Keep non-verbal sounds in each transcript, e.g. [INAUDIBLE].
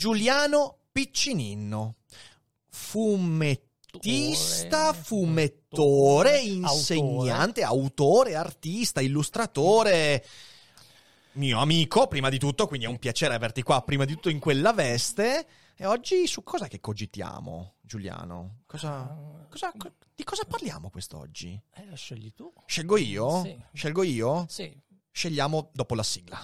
Giuliano Piccininno, fumettista, fumettore, insegnante, autore, artista, illustratore, mio amico prima di tutto, quindi è un piacere averti qua prima di tutto in quella veste. E oggi su cosa che cogitiamo, Giuliano? Cosa, cosa, co- di cosa parliamo quest'oggi? Eh, scegli tu. Scelgo io? Sì. Scelgo io? Sì. Scegliamo dopo la sigla.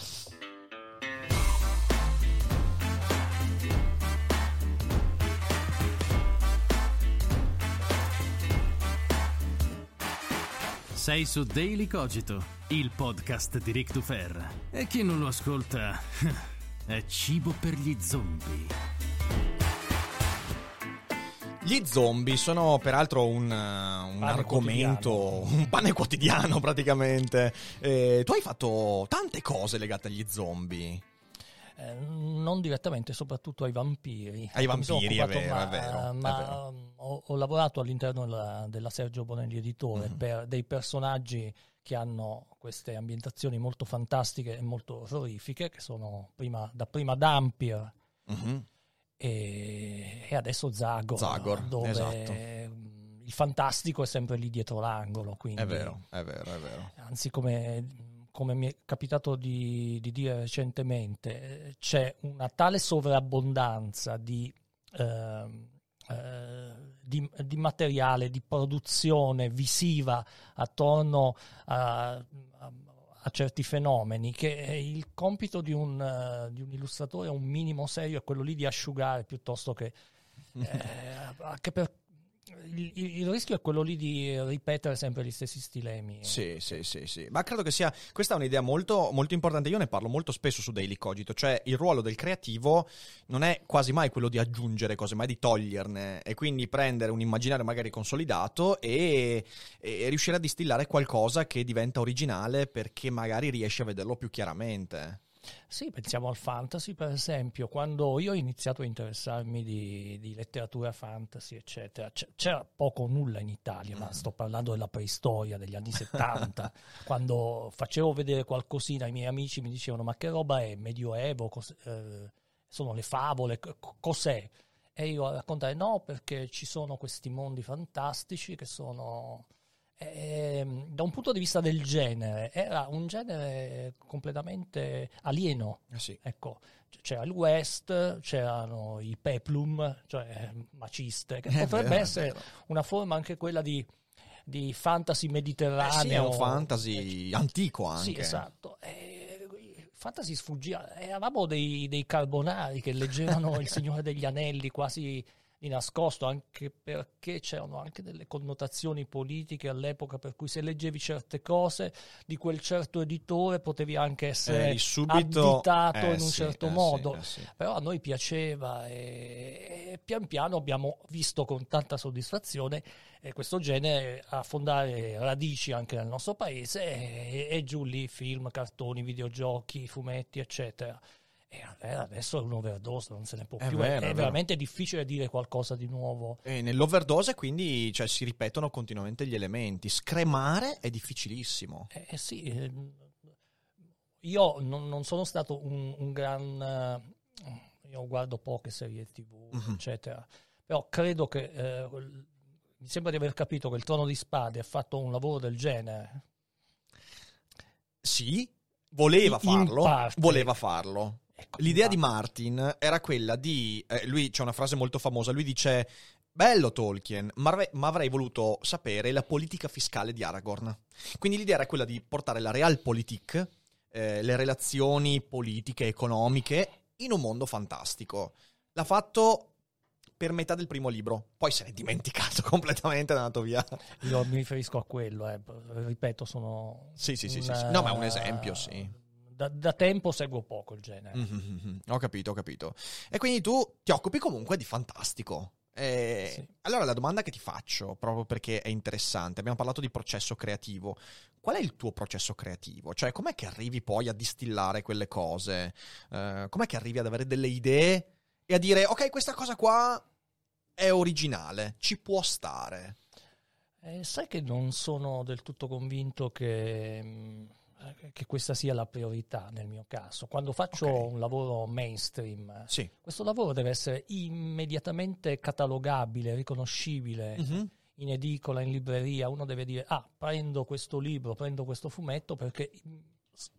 Sei su Daily Cogito, il podcast di Rick Dufer. E chi non lo ascolta [LAUGHS] è cibo per gli zombie. Gli zombie sono peraltro un, uh, un argomento, quotidiano. un pane quotidiano praticamente. Eh, tu hai fatto tante cose legate agli zombie. Eh, non direttamente, soprattutto ai vampiri. Ai vampiri, è vero, ma, è vero, è ma, vero. um, ho, ho lavorato all'interno della, della Sergio Bonelli Editore Mhm. per dei personaggi che hanno queste ambientazioni molto fantastiche e molto orrorifiche, che sono prima, dapprima Dampir Mhm. e, e adesso Zagor, Zagor, dove esatto. il fantastico è sempre lì dietro l'angolo. Quindi, È vero, è vero, è vero. anzi come, come mi è capitato di, di dire recentemente, eh, c'è una tale sovrabbondanza di, ehm, eh, di, di materiale, di produzione visiva attorno a, a- a certi fenomeni che il compito di un, eh, di un illustratore, un minimo serio, è quello lì di asciugare piuttosto che... [LAUGHS] eh, anche per il, il- rischio è quello lì di ripetere sempre gli stessi stilemi. Sì, sì, sì, sì. Ma credo che sia. Questa è un'idea molto, molto importante. Io ne parlo molto spesso su Daily Cogito. Cioè, il ruolo del creativo non è quasi mai quello di aggiungere cose, ma è di toglierne. E quindi prendere un immaginario magari consolidato e, e riuscire a distillare qualcosa che diventa originale perché magari riesce a vederlo più chiaramente. Sì, pensiamo al fantasy, per esempio, quando io ho iniziato a interessarmi di, di letteratura fantasy, eccetera, c'era poco o nulla in Italia, ma sto parlando della preistoria, degli anni 70, [LAUGHS] quando facevo vedere qualcosina, i miei amici mi dicevano ma che roba è, medioevo, cos- eh, sono le favole, c- cos'è? E io a raccontare no, perché ci sono questi mondi fantastici che sono... ehm, da un punto di vista del genere, era un genere completamente alieno. Eh sì. Ecco, c'era il West, c'erano i peplum, cioè maciste, che È potrebbe vero, essere vero. una forma anche quella di, di fantasy Eh mediterraneo. sì, è un fantasy antico anche. Sì, esatto. E il fantasy sfuggiva. Eravamo dei, dei carbonari che leggevano [LAUGHS] Il Signore degli Anelli quasi di nascosto, anche perché c'erano anche delle connotazioni politiche all'epoca, per cui se leggevi certe cose di quel certo editore potevi anche essere Eri subito- additato eh in un sì, certo eh sì, modo. eh sì. Però a noi piaceva e, e pian piano abbiamo visto con tanta soddisfazione eh, questo genere affondare radici anche nel nostro paese e, e giù lì film, cartoni, videogiochi, fumetti, eccetera. Eh, adesso è un overdose, non se ne può È più. vero, è, è veramente difficile dire qualcosa di nuovo. E nell'overdose quindi cioè, si ripetono continuamente gli elementi. Scremare è difficilissimo. Eh, eh sì, ehm, io non, non sono stato un, un gran... eh, io guardo poche serie tv, Mhm. eccetera, però credo che... eh, mi sembra di aver capito che il Trono di Spade ha fatto un lavoro del genere. Sì, voleva farlo. Voleva farlo. Ecco, L'idea di. Martin era quella di. eh, lui c'è una frase molto famosa. Lui dice: Bello Tolkien, ma avrei, ma avrei voluto sapere la politica fiscale di Aragorn. Quindi l'idea era quella di portare la realpolitik, eh, le relazioni politiche economiche, in un mondo fantastico. L'ha fatto per metà del primo libro, poi se n'è dimenticato [LAUGHS] completamente, è andato via. Io mi riferisco a quello, eh, ripeto, sono... Sì, sì, sì, sì, un, sì. No, ma è un esempio, sì. Da, da tempo seguo poco il genere. Mhm, Ho capito, ho capito. E quindi tu ti occupi comunque di fantastico. E Sì. Allora la domanda che ti faccio, proprio perché è interessante, abbiamo parlato di processo creativo. Qual è il tuo processo creativo? Cioè, com'è che arrivi poi a distillare quelle cose? Eh, com'è che arrivi ad avere delle idee e a dire, ok, questa cosa qua è originale, ci può stare. Eh, sai che non sono del tutto convinto che, mh, che questa sia la priorità nel mio caso. Quando faccio Ok. un lavoro mainstream, Sì. questo lavoro deve essere immediatamente catalogabile, riconoscibile. Mhm. in edicola, in libreria, uno deve dire, ah, prendo questo libro, prendo questo fumetto perché mm,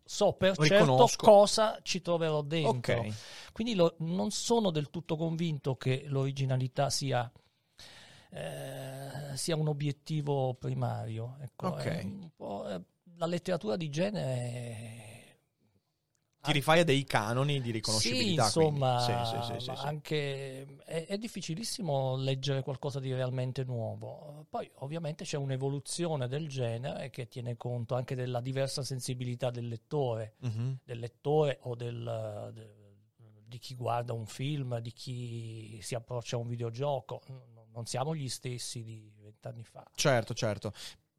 so per certo Riconosco. cosa ci troverò dentro. Ok. Quindi lo- non sono del tutto convinto che l'originalità sia, eh, sia un obiettivo primario. Ecco, Ok. è un po', eh, la letteratura di genere... Ti rifai a dei canoni di riconoscibilità. Sì, insomma. Sì, sì, anche è, è difficilissimo leggere qualcosa di realmente nuovo. Poi, ovviamente, c'è un'evoluzione del genere che tiene conto anche della diversa sensibilità del lettore, Mhm. del lettore o del, de- di chi guarda un film, di chi si approccia a un videogioco. Non siamo gli stessi di vent'anni fa. Certo, certo.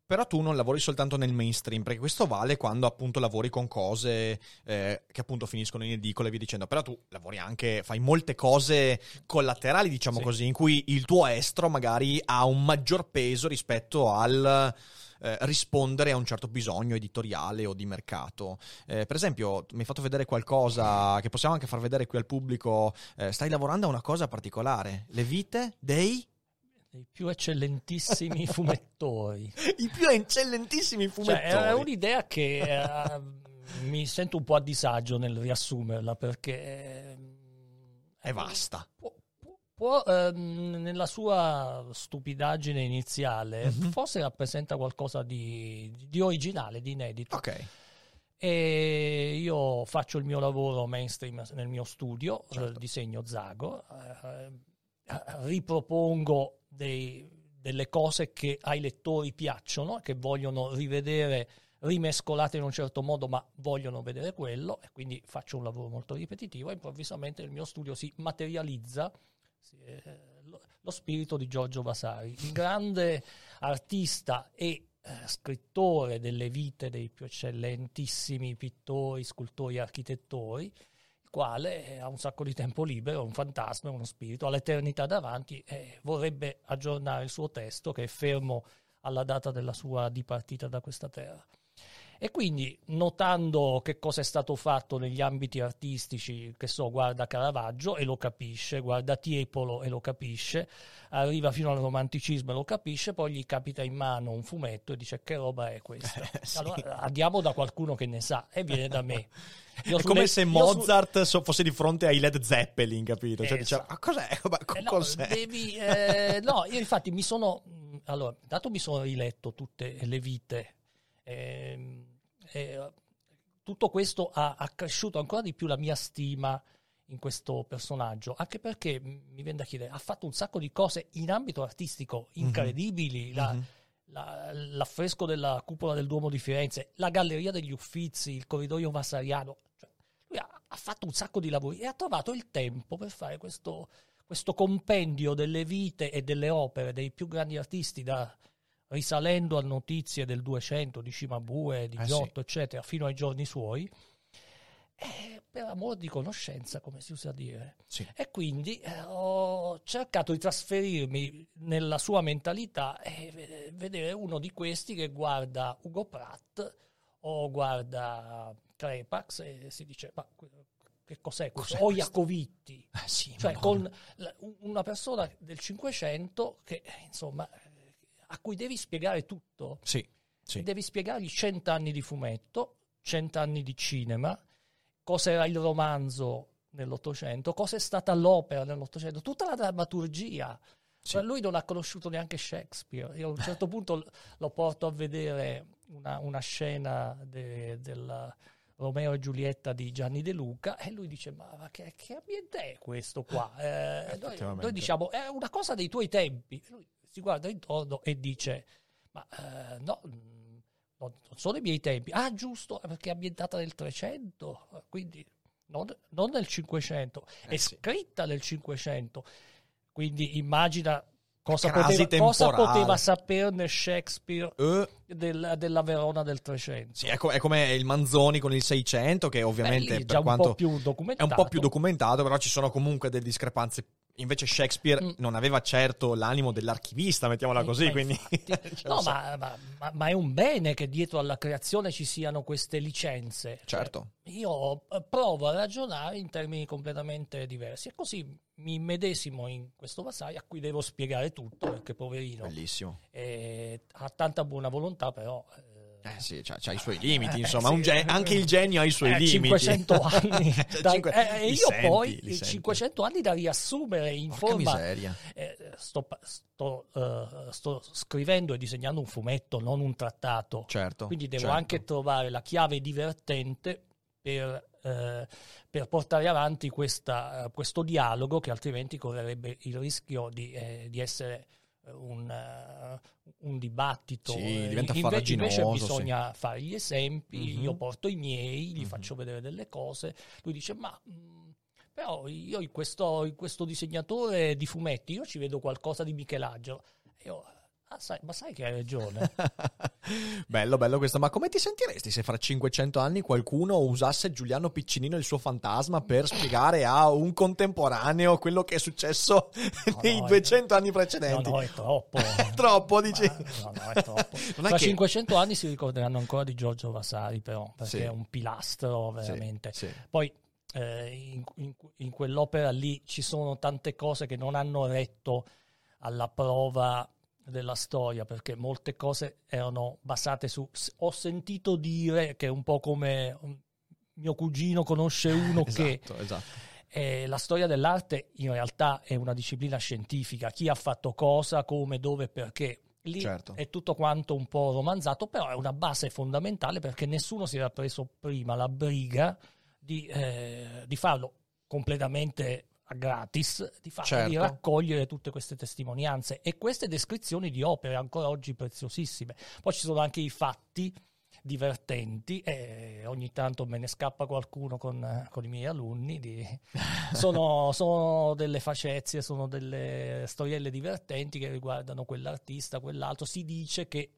Però tu non lavori soltanto nel mainstream, perché questo vale quando appunto lavori con cose eh, che appunto finiscono in edicola e via dicendo. Però tu lavori anche, fai molte cose collaterali, diciamo Sì. così, in cui il tuo estro magari ha un maggior peso rispetto al eh, rispondere a un certo bisogno editoriale o di mercato. Eh, per esempio, mi hai fatto vedere qualcosa che possiamo anche far vedere qui al pubblico. Eh, stai lavorando a una cosa particolare, le vite dei... I più eccellentissimi [LAUGHS] fumettori. I più eccellentissimi Cioè, fumettori. è un'idea che eh, mi sento un po' a disagio nel riassumerla perché eh, È vasta. può, può- ehm, nella sua stupidaggine iniziale Mhm. forse rappresenta qualcosa di, di originale, di inedito. Ok. E io faccio il mio lavoro mainstream nel mio studio, Certo. eh, disegno Zago, eh, eh, ripropongo dei- delle cose che ai lettori piacciono, che vogliono rivedere rimescolate in un certo modo, ma vogliono vedere quello, e quindi faccio un lavoro molto ripetitivo e improvvisamente nel mio studio si materializza sì, eh, lo, lo spirito di Giorgio Vasari, il grande artista e eh, scrittore delle vite dei più eccellentissimi pittori, scultori architettori, il quale ha un sacco di tempo libero, un fantasma, uno spirito, ha l'eternità davanti e vorrebbe aggiornare il suo testo che è fermo alla data della sua dipartita da questa terra. E quindi, notando che cosa è stato fatto negli ambiti artistici, che so, guarda Caravaggio e lo capisce, guarda Tiepolo e lo capisce, arriva fino al romanticismo e lo capisce, poi gli capita in mano un fumetto e dice che roba è questa? [LAUGHS] Sì. Allora andiamo da qualcuno che ne sa e viene da me. [LAUGHS] Io È come se io su- Mozart so- fosse di fronte ai Led Zeppelin, capito? Cioè, diceva, Esatto. "Ma cos'è? [LAUGHS] Ma co- Eh no, cos'è?" devi, eh, no, io infatti mi sono. mh, Allora, intanto mi sono riletto tutte le vite. ehm, e tutto questo ha accresciuto ancora di più la mia stima in questo personaggio, anche perché mi viene da chiedere, ha fatto un sacco di cose in ambito artistico incredibili. la- Mhm. la- l'affresco della cupola del Duomo di Firenze, la galleria degli Uffizi, il corridoio vasariano. Cioè, lui ha, ha fatto un sacco di lavori e ha trovato il tempo per fare questo, questo compendio delle vite e delle opere dei più grandi artisti, da- risalendo a notizie del 200 di Cimabue, di Eh sì. Giotto, eccetera, fino ai giorni suoi. E per amore di conoscenza, come si usa dire. Sì. E quindi eh, ho cercato di trasferirmi nella sua mentalità e ve- vedere uno di questi che guarda Ugo Pratt o guarda Crepax e si dice ma che cos'è questo? Cos'è o questo? Jacovitti. Eh, sì, Cioè con la- una persona del Cinquecento che eh, insomma eh, a cui devi spiegare tutto. Sì, sì. Devi spiegargli cent'anni di fumetto, cent'anni di cinema, cosa era il romanzo nell'Ottocento, cosa è stata l'opera nell'Ottocento, tutta la drammaturgia. Sì. Cioè, lui non ha conosciuto neanche Shakespeare. Io a un certo [LAUGHS] punto lo porto a vedere una, una scena de- del Romeo e Giulietta di Gianni De Luca e lui dice: Ma, che, che ambiente è questo qua? Eh, noi, noi diciamo: È una cosa dei tuoi tempi. Lui si guarda intorno e dice: Ma eh, no, mh, non sono i miei tempi. Ah, giusto, perché è ambientata nel 300, quindi non, non nel 500, Eh, è sì. scritta nel 500. Quindi immagina cosa poteva, cosa poteva saperne Shakespeare Eh, del- della Verona del 300. sì, è, co- è come il Manzoni con il 600, che ovviamente Beh, già un quanto po' più è un po' più documentato, però ci sono comunque delle discrepanze. Invece Shakespeare Mm. non aveva certo l'animo dell'archivista, mettiamola così, [LAUGHS] [LAUGHS] Ma quindi... no, so. ma, ma- ma- è un bene che dietro alla creazione ci siano queste licenze. Cioè, Certo. io eh, provo a ragionare in termini completamente diversi e così mi medesimo in questo vassaio a cui devo spiegare tutto perché poverino Bellissimo. eh, ha tanta buona volontà però eh, Eh sì, c'ha, c'ha i suoi limiti, Eh, insomma, sì. gen- anche il genio ha i suoi eh, limiti. 500 [LAUGHS] anni da- Cinque- eh, e li io senti, poi li eh, senti. 500 anni da riassumere in Porca forma miseria. eh, sto, sto, eh, sto scrivendo e disegnando un fumetto non un trattato Certo. quindi devo certo. anche trovare la chiave divertente per, eh, per portare avanti questa, eh, questo dialogo che altrimenti correrebbe il rischio di, eh, di essere eh, un, eh, un dibattito. Sì, Eh, diventa Invece sì. bisogna fare gli esempi, Mhm. io porto i miei, gli Mhm. faccio vedere delle cose, lui dice ma... mh, però io in questo, in questo disegnatore di fumetti io ci vedo qualcosa di Michelangelo. E io, "Ah, sai- ma sai che hai ragione. [LAUGHS] bello, bello questo. Ma come ti sentiresti se fra 500 anni qualcuno usasse Giuliano Piccinino e il suo fantasma per spiegare a un contemporaneo quello che è successo No, [LAUGHS] nei no, è- 200 anni No, precedenti? no, è troppo. È troppo, dici? Ma- No, no, è troppo. [LAUGHS] È Tra che- 500 anni si ricorderanno ancora di Giorgio Vasari, però, perché Sì. è un pilastro Sì, veramente. sì. Poi eh, in, in- in quell'opera lì ci sono tante cose che non hanno retto alla prova della storia, perché molte cose erano basate su... Ho sentito dire che è un po' come um, mio cugino conosce uno che... Esatto, esatto. Eh, la storia dell'arte in realtà è una disciplina scientifica, chi ha fatto cosa, come, dove, perché. Lì Certo. è tutto quanto un po' romanzato, però è una base fondamentale perché nessuno si era preso prima la briga di, eh, di farlo completamente gratis, di, farlo, di Certo. raccogliere tutte queste testimonianze e queste descrizioni di opere ancora oggi preziosissime. Poi ci sono anche i fatti divertenti e ogni tanto me ne scappa qualcuno con, con i miei alunni. di- [LAUGHS] sono, sono delle facezie, sono delle storielle divertenti che riguardano quell'artista, quell'altro. Si dice che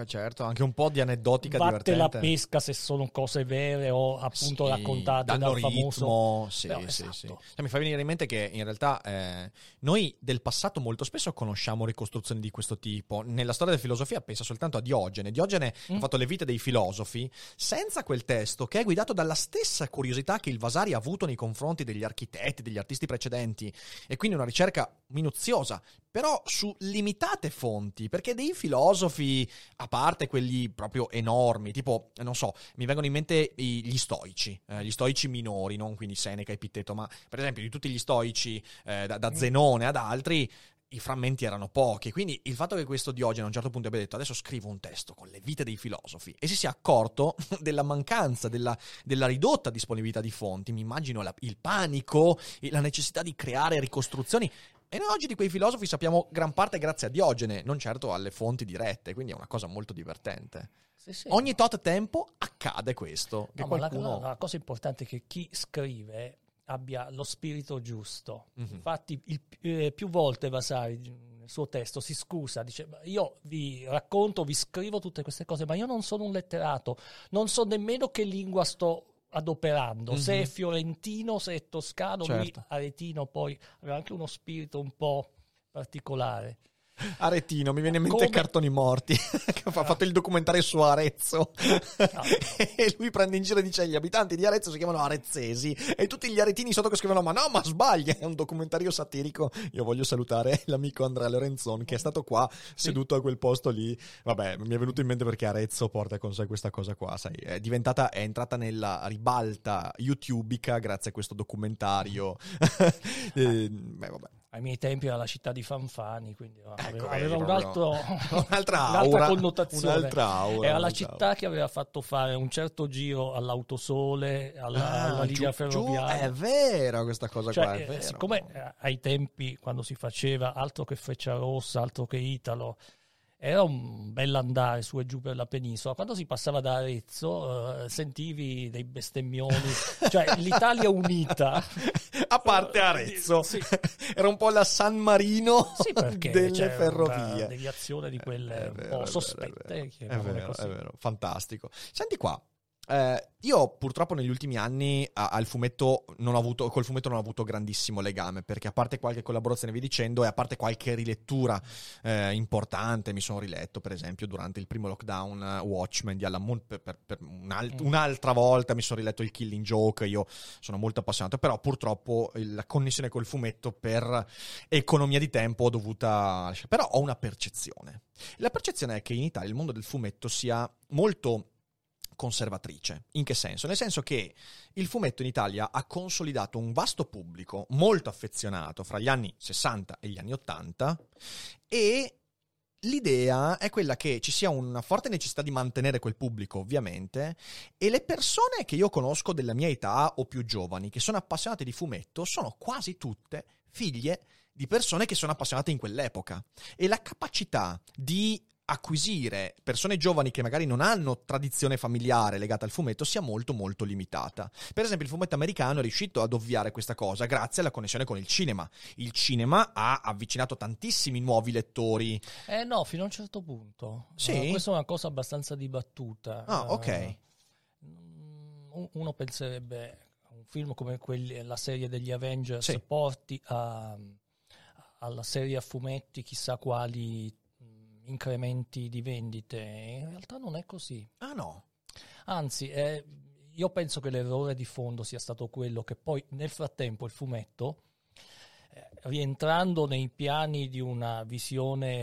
Eh, certo, anche un po' di aneddotica batte la divertente. pesca se sono cose vere o appunto Sì, raccontate dal famoso. ritmo, sì, Però, sì, esatto. sì. Cioè, mi fa venire in mente che in realtà eh, noi del passato molto spesso conosciamo ricostruzioni di questo tipo. Nella storia della filosofia pensa soltanto a Diogene. Diogene Mm. ha fatto le vite dei filosofi senza quel testo che è guidato dalla stessa curiosità che il Vasari ha avuto nei confronti degli architetti, degli artisti precedenti. E quindi una ricerca minuziosa, però su limitate fonti, perché dei filosofi, a parte quelli proprio enormi, tipo, non so, mi vengono in mente gli stoici, eh, gli stoici minori, non quindi Seneca e Epitteto, ma per esempio di tutti gli stoici, eh, da, da Zenone ad altri, i frammenti erano pochi. Quindi il fatto che questo Diogene a un certo punto abbia detto adesso scrivo un testo con le vite dei filosofi e si sia accorto [LAUGHS] della mancanza, della, della ridotta disponibilità di fonti, mi immagino la- il panico, e la necessità di creare ricostruzioni. E noi oggi di quei filosofi sappiamo gran parte grazie a Diogene, non certo alle fonti dirette, quindi è una cosa molto divertente. Sì, sì. Ogni tot tempo accade questo. Che No, ma la- qualcuno... la, la cosa importante è che chi scrive abbia lo spirito giusto. Mhm. Infatti, il- eh, più volte Vasari nel suo testo si scusa, dice: "Ma Io vi racconto, vi scrivo tutte queste cose, ma io non sono un letterato, non so nemmeno che lingua sto adoperando, se Mhm. è fiorentino, se è toscano, lui Certo. aretino poi aveva anche uno spirito un po' particolare. Aretino, mi viene in mente Come- Cartoni Morti, [LAUGHS] che ha fatto il documentario su Arezzo. Ah. [LAUGHS] e lui prende in giro e dice gli abitanti di Arezzo si chiamano arezzesi e tutti gli aretini sotto che scrivono ma no, ma sbaglia, è un documentario satirico. Io voglio salutare l'amico Andrea Lorenzon che è stato qua seduto a quel posto lì. Vabbè, mi è venuto in mente perché Arezzo porta con sé questa cosa qua, sai, è diventata, è entrata nella ribalta youtubica grazie a questo documentario. [LAUGHS] Eh, beh, vabbè. Ai miei tempi era la città di Fanfani, quindi aveva, Ecco, aveva un altro, [LAUGHS] un'altra un'altra aura, connotazione. un'altra aura, Era la città che aveva fatto fare un certo giro all'autosole, alla, Ah, alla linea ferroviaria. è vero questa cosa Cioè, qua, è eh, vero. siccome eh, ai tempi, quando si faceva altro che Freccia Rossa, altro che Italo, era un bell'andare su e giù per la penisola. Quando si passava da Arezzo eh, sentivi dei bestemmioni, [LAUGHS] cioè l'Italia unita. A parte Arezzo, Sì. era un po' la San Marino Sì, delle c'era ferrovie. una deviazione di quelle un vero, è po' vero, sospette. È vero, è vero, è vero, fantastico. Senti qua, eh, io purtroppo negli ultimi anni al fumetto non ho avuto, col fumetto non ho avuto grandissimo legame, perché a parte qualche collaborazione vi dicendo e a parte qualche rilettura eh, importante, mi sono riletto per esempio durante il primo lockdown eh, Watchmen di Alan Moore per, per- per un'al- Mm. un'altra volta, mi sono riletto il Killing Joke, io sono molto appassionato, però purtroppo la connessione col fumetto per economia di tempo ho dovuta... Però ho una percezione. La percezione è che in Italia il mondo del fumetto sia molto conservatrice. In che senso? Nel senso che il fumetto in Italia ha consolidato un vasto pubblico molto affezionato fra gli anni 60 e gli anni 80 e l'idea è quella che ci sia una forte necessità di mantenere quel pubblico, ovviamente, e le persone che io conosco della mia età o più giovani che sono appassionate di fumetto sono quasi tutte figlie di persone che sono appassionate in quell'epoca e la capacità di acquisire persone giovani che magari non hanno tradizione familiare legata al fumetto sia molto molto limitata. Per esempio il fumetto americano è riuscito ad ovviare questa cosa grazie alla connessione con il cinema. Il cinema ha avvicinato tantissimi nuovi lettori. Eh no, fino a un certo punto. Sì? Eh, questa è una cosa abbastanza dibattuta. Ah, ok. Mm, uno penserebbe a un film come quelli, la serie degli Avengers Sì. porti a- alla serie a fumetti chissà quali incrementi di vendite. In realtà non è così. Ah no. Anzi, eh, io penso che l'errore di fondo sia stato quello che poi nel frattempo il fumetto, eh, rientrando nei piani di una visione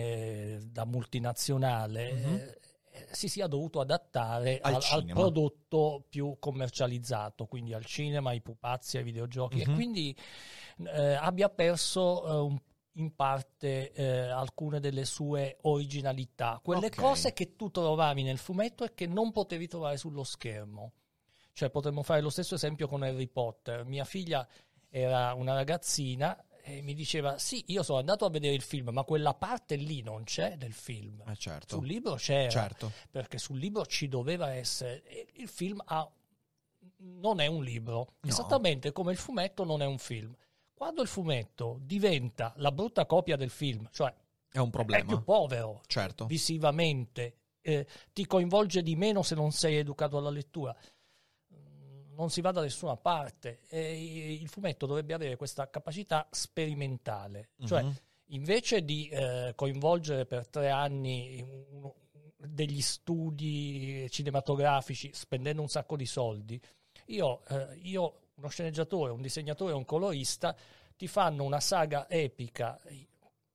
eh, da multinazionale, Mhm. eh, si sia dovuto adattare Al al, al prodotto più commercializzato, quindi al cinema, ai pupazzi, ai videogiochi, Mhm. e quindi eh, abbia perso eh, un- in parte eh, alcune delle sue originalità, quelle Ok. cose che tu trovavi nel fumetto e che non potevi trovare sullo schermo. Cioè potremmo fare lo stesso esempio con Harry Potter. Mia figlia era una ragazzina e mi diceva sì, io sono andato a vedere il film, ma quella parte lì non c'è nel film. Eh certo. Sul libro c'era, Certo. perché sul libro ci doveva essere. Il film ha- non è un libro, No. esattamente come il fumetto non è un film. Quando il fumetto diventa la brutta copia del film, cioè È un è problema. più povero Certo. visivamente, eh, ti coinvolge di meno se non sei educato alla lettura, mm, non si va da nessuna parte. E il fumetto dovrebbe avere questa capacità sperimentale, cioè Mhm. invece di eh, coinvolgere per tre anni degli studi cinematografici spendendo un sacco di soldi, io, eh, io, uno sceneggiatore, un disegnatore, un colorista, ti fanno una saga epica eh,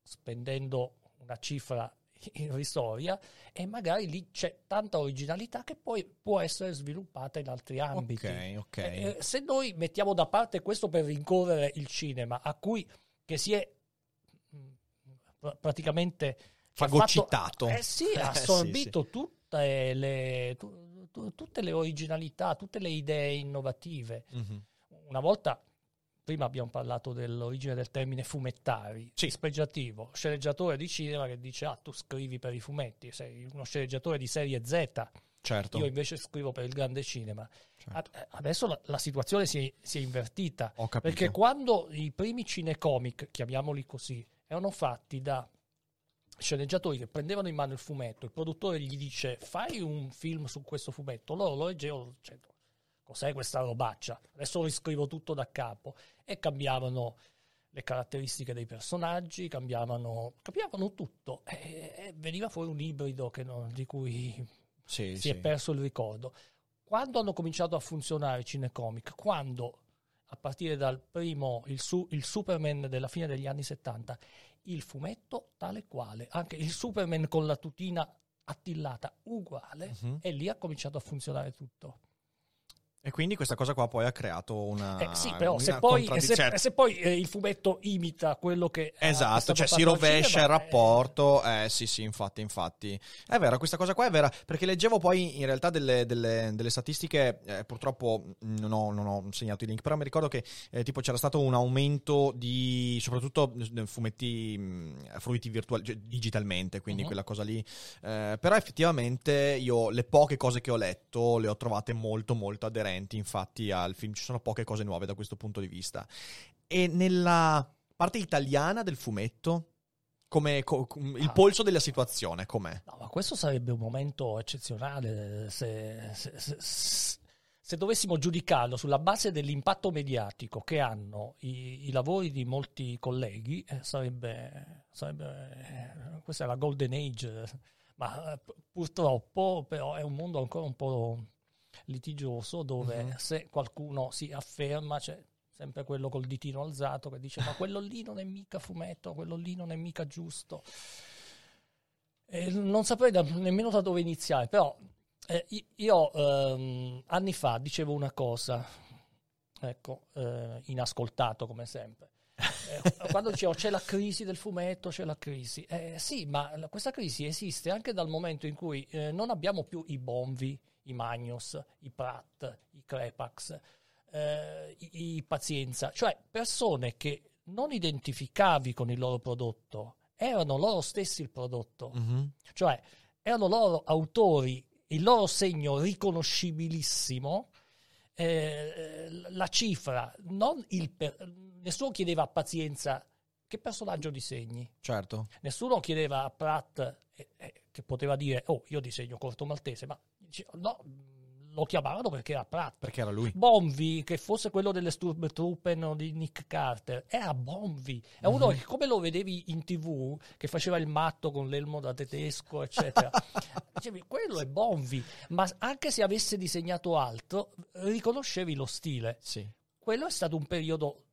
spendendo una cifra [LAUGHS] irrisoria e magari lì c'è tanta originalità che poi può essere sviluppata in altri ambiti. Ok, ok. Eh, eh, se noi mettiamo da parte questo per rincorrere il cinema, a cui che si è mh, pra- praticamente Fagocitato. fatto- eh sì, [LAUGHS] Eh, ha sì, assorbito Tutte, le, tu- tu- tutte le originalità, tutte le idee innovative. Mhm. Una volta, prima abbiamo parlato dell'origine del termine fumettari, Sì. dispregiativo, sceneggiatore di cinema che dice ah tu scrivi per i fumetti, sei uno sceneggiatore di serie Z, Certo. io invece scrivo per il grande cinema. certo. A- Adesso la, la situazione si è, si è invertita. Perché quando i primi cinecomic, chiamiamoli così, erano fatti da sceneggiatori che prendevano in mano il fumetto, il produttore gli dice fai un film su questo fumetto, loro lo leggevano dicendo cos'è questa robaccia, adesso riscrivo tutto da capo e cambiavano le caratteristiche dei personaggi, cambiavano, cambiavano tutto e, e veniva fuori un ibrido che non- di cui Sì, si sì. è perso il ricordo. Quando hanno cominciato a funzionare i cinecomic? Quando, a partire dal primo, il, su- il Superman della fine degli anni 70, il fumetto tale quale, anche il Superman con la tutina attillata uguale, Mhm. e lì ha cominciato a funzionare tutto. E quindi questa cosa qua poi ha creato una. Eh, sì, però una se poi, se, se poi eh, il fumetto imita quello che. eh, Esatto, cioè si rovescia cinema, il eh, rapporto. Eh sì, sì, infatti, infatti. È vero, questa cosa qua è vera. Perché leggevo poi in realtà delle, delle- delle statistiche. eh, purtroppo non ho, non ho segnato i link, però mi ricordo che eh, tipo c'era stato un aumento di soprattutto eh, fumetti mh, fruiti virtuali, cioè, digitalmente, quindi Mhm. quella cosa lì. Eh, però effettivamente io le poche cose che ho letto le ho trovate molto, molto aderenti. Infatti al film ci sono poche cose nuove da questo punto di vista. E nella parte italiana del fumetto, come co- il Ah. polso della situazione, com'è? No, ma questo sarebbe un momento eccezionale se, se- se- se- dovessimo giudicarlo sulla base dell'impatto mediatico che hanno i, i lavori di molti colleghi, eh, sarebbe, sarebbe- eh, questa è la golden age, ma eh, pu- purtroppo però è un mondo ancora un po' litigioso dove Mhm. se qualcuno si afferma c'è sempre quello col ditino alzato che dice ma quello lì non è mica fumetto, quello lì non è mica giusto. E non saprei da- nemmeno da dove iniziare, però eh, io ehm, anni fa dicevo una cosa, ecco, eh, inascoltato come sempre. Eh, quando dicevo c'è la crisi del fumetto, c'è la crisi. Eh, sì, ma la- questa crisi esiste anche dal momento in cui eh, non abbiamo più i Bonvi, i Magnus, i Pratt, i Crepax, eh, i, i Pazienza, cioè persone che non identificavi con il loro prodotto, erano loro stessi il prodotto. Mhm. Cioè, erano loro autori, il loro segno riconoscibilissimo, eh, la cifra, non il per- nessuno chiedeva a pazienza che personaggio disegni, Certo. nessuno chiedeva a Pratt eh, eh, che poteva dire oh io disegno corto maltese, ma no, lo chiamavano perché era Pratt. Perché era lui. Bonvi, che fosse quello delle Sturmtruppen o di Nick Carter, era Bonvi. È uno Mhm. che come lo vedevi in tv, che faceva il matto con l'elmo da tedesco, eccetera. [LAUGHS] Dicevi, quello è Bonvi. Ma anche se avesse disegnato altro, riconoscevi lo stile. Sì. Quello è stato un periodo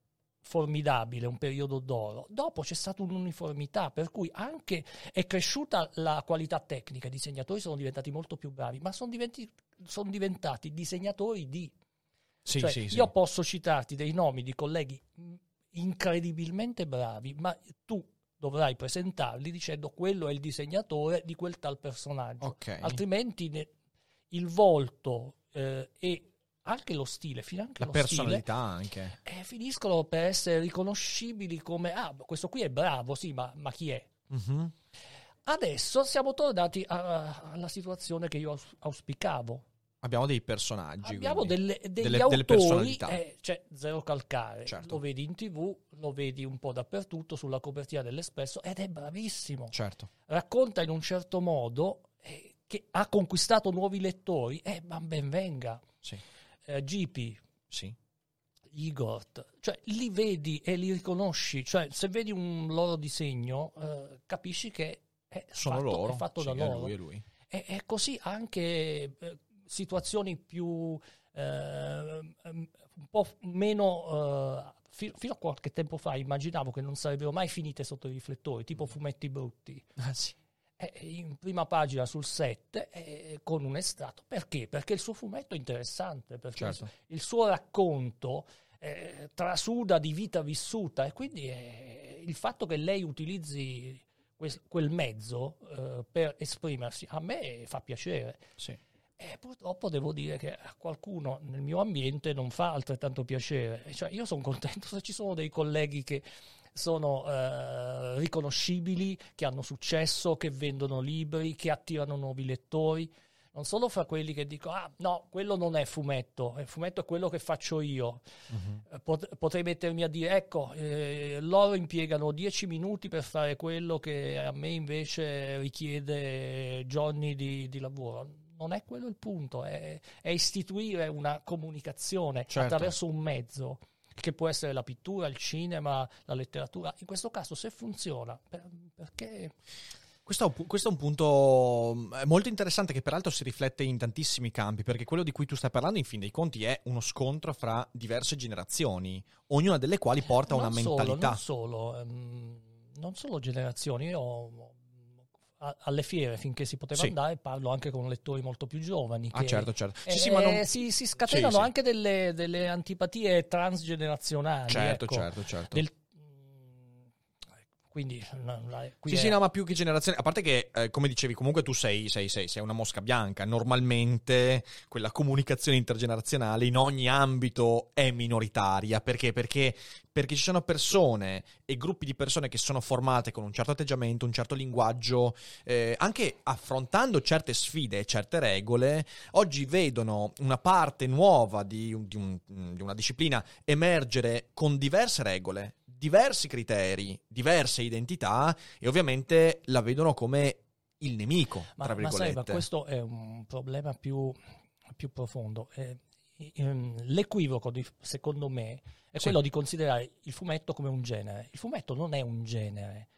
formidabile, un periodo d'oro. Dopo c'è stata un'uniformità, per cui anche è cresciuta la qualità tecnica, i disegnatori sono diventati molto più bravi, ma sono diventati, sono diventati disegnatori di... Sì, Cioè, sì, sì. Io posso citarti dei nomi di colleghi incredibilmente bravi, ma tu dovrai presentarli dicendo quello è il disegnatore di quel tal personaggio. Ok. Altrimenti ne- il volto eh, e anche lo stile, finanche La personalità anche. stile, eh, finiscono per essere riconoscibili come ah, questo qui è bravo, sì, ma, ma chi è? Mhm. Adesso siamo tornati a- alla situazione che io aus- auspicavo. Abbiamo dei personaggi. Abbiamo delle, degli delle- delle autori, personalità. eh, c'è zero calcare. Certo. Lo vedi in tv, lo vedi un po' dappertutto, sulla copertina dell'Espresso, ed è bravissimo. Certo. Racconta in un certo modo eh, che ha conquistato nuovi lettori, eh, ma ben venga. Sì. Eh, GP, Sì. Igor, cioè li vedi e li riconosci, cioè se vedi un loro disegno eh, capisci che è Sono fatto, loro. è fatto Sì, da è loro. lui, è lui. E, e così anche eh, situazioni più eh, un po' meno eh, fi- fino a qualche tempo fa immaginavo che non sarebbero mai finite sotto i riflettori, tipo fumetti brutti. Ah, sì. Eh, in prima pagina sul set eh, con un estratto. Perché? Perché il suo fumetto è interessante, perché Certo. il suo racconto eh, trasuda di vita vissuta e quindi eh, il fatto che lei utilizzi quel, quel mezzo eh, per esprimersi a me fa piacere. Sì. E purtroppo devo dire che a qualcuno nel mio ambiente non fa altrettanto piacere. Cioè, io sono contento [LAUGHS] se ci sono dei colleghi che sono eh, riconoscibili, che hanno successo, che vendono libri, che attirano nuovi lettori. Non solo fra quelli che dicono, ah no, quello non è fumetto, il fumetto è quello che faccio io. Eh, pot- potrei mettermi a dire, ecco, eh, loro impiegano 10 minuti per fare quello che a me invece richiede giorni di, di lavoro. Non è quello il punto, è, è istituire una comunicazione Certo. attraverso un mezzo che può essere la pittura, il cinema, la letteratura. In questo caso, se funziona, per- perché Questo è, un, pu- questo è un punto mm, molto interessante che peraltro si riflette in tantissimi campi, perché quello di cui tu stai parlando in fin dei conti è uno scontro fra diverse generazioni, ognuna delle quali porta una non solo, mentalità. non solo, ehm, non solo generazioni. Io ho a- alle fiere finché si poteva Sì. andare, parlo anche con lettori molto più giovani. Ah, certo, certo. Sì, eh, sì, non- si, si scatenano anche delle, delle antipatie transgenerazionali. Certo, ecco. certo, certo. Del- quindi, la- qui Sì, è- sì, no, ma più che generazione. A parte che, eh, come dicevi, comunque tu sei, sei, sei, sei una mosca bianca. Normalmente quella comunicazione intergenerazionale in ogni ambito è minoritaria. Perché? Perché, perché ci sono persone e gruppi di persone che sono formate con un certo atteggiamento, un certo linguaggio, eh, anche affrontando certe sfide e certe regole, oggi vedono una parte nuova di, di un- di una disciplina emergere con diverse regole, diversi criteri, diverse identità e ovviamente la vedono come il nemico, Ma, tra ma sai, virgolette. ma questo è un problema più, più profondo. Eh, ehm, l'equivoco, di- secondo me, è Sì. quello di considerare il fumetto come un genere. Il fumetto non è un genere,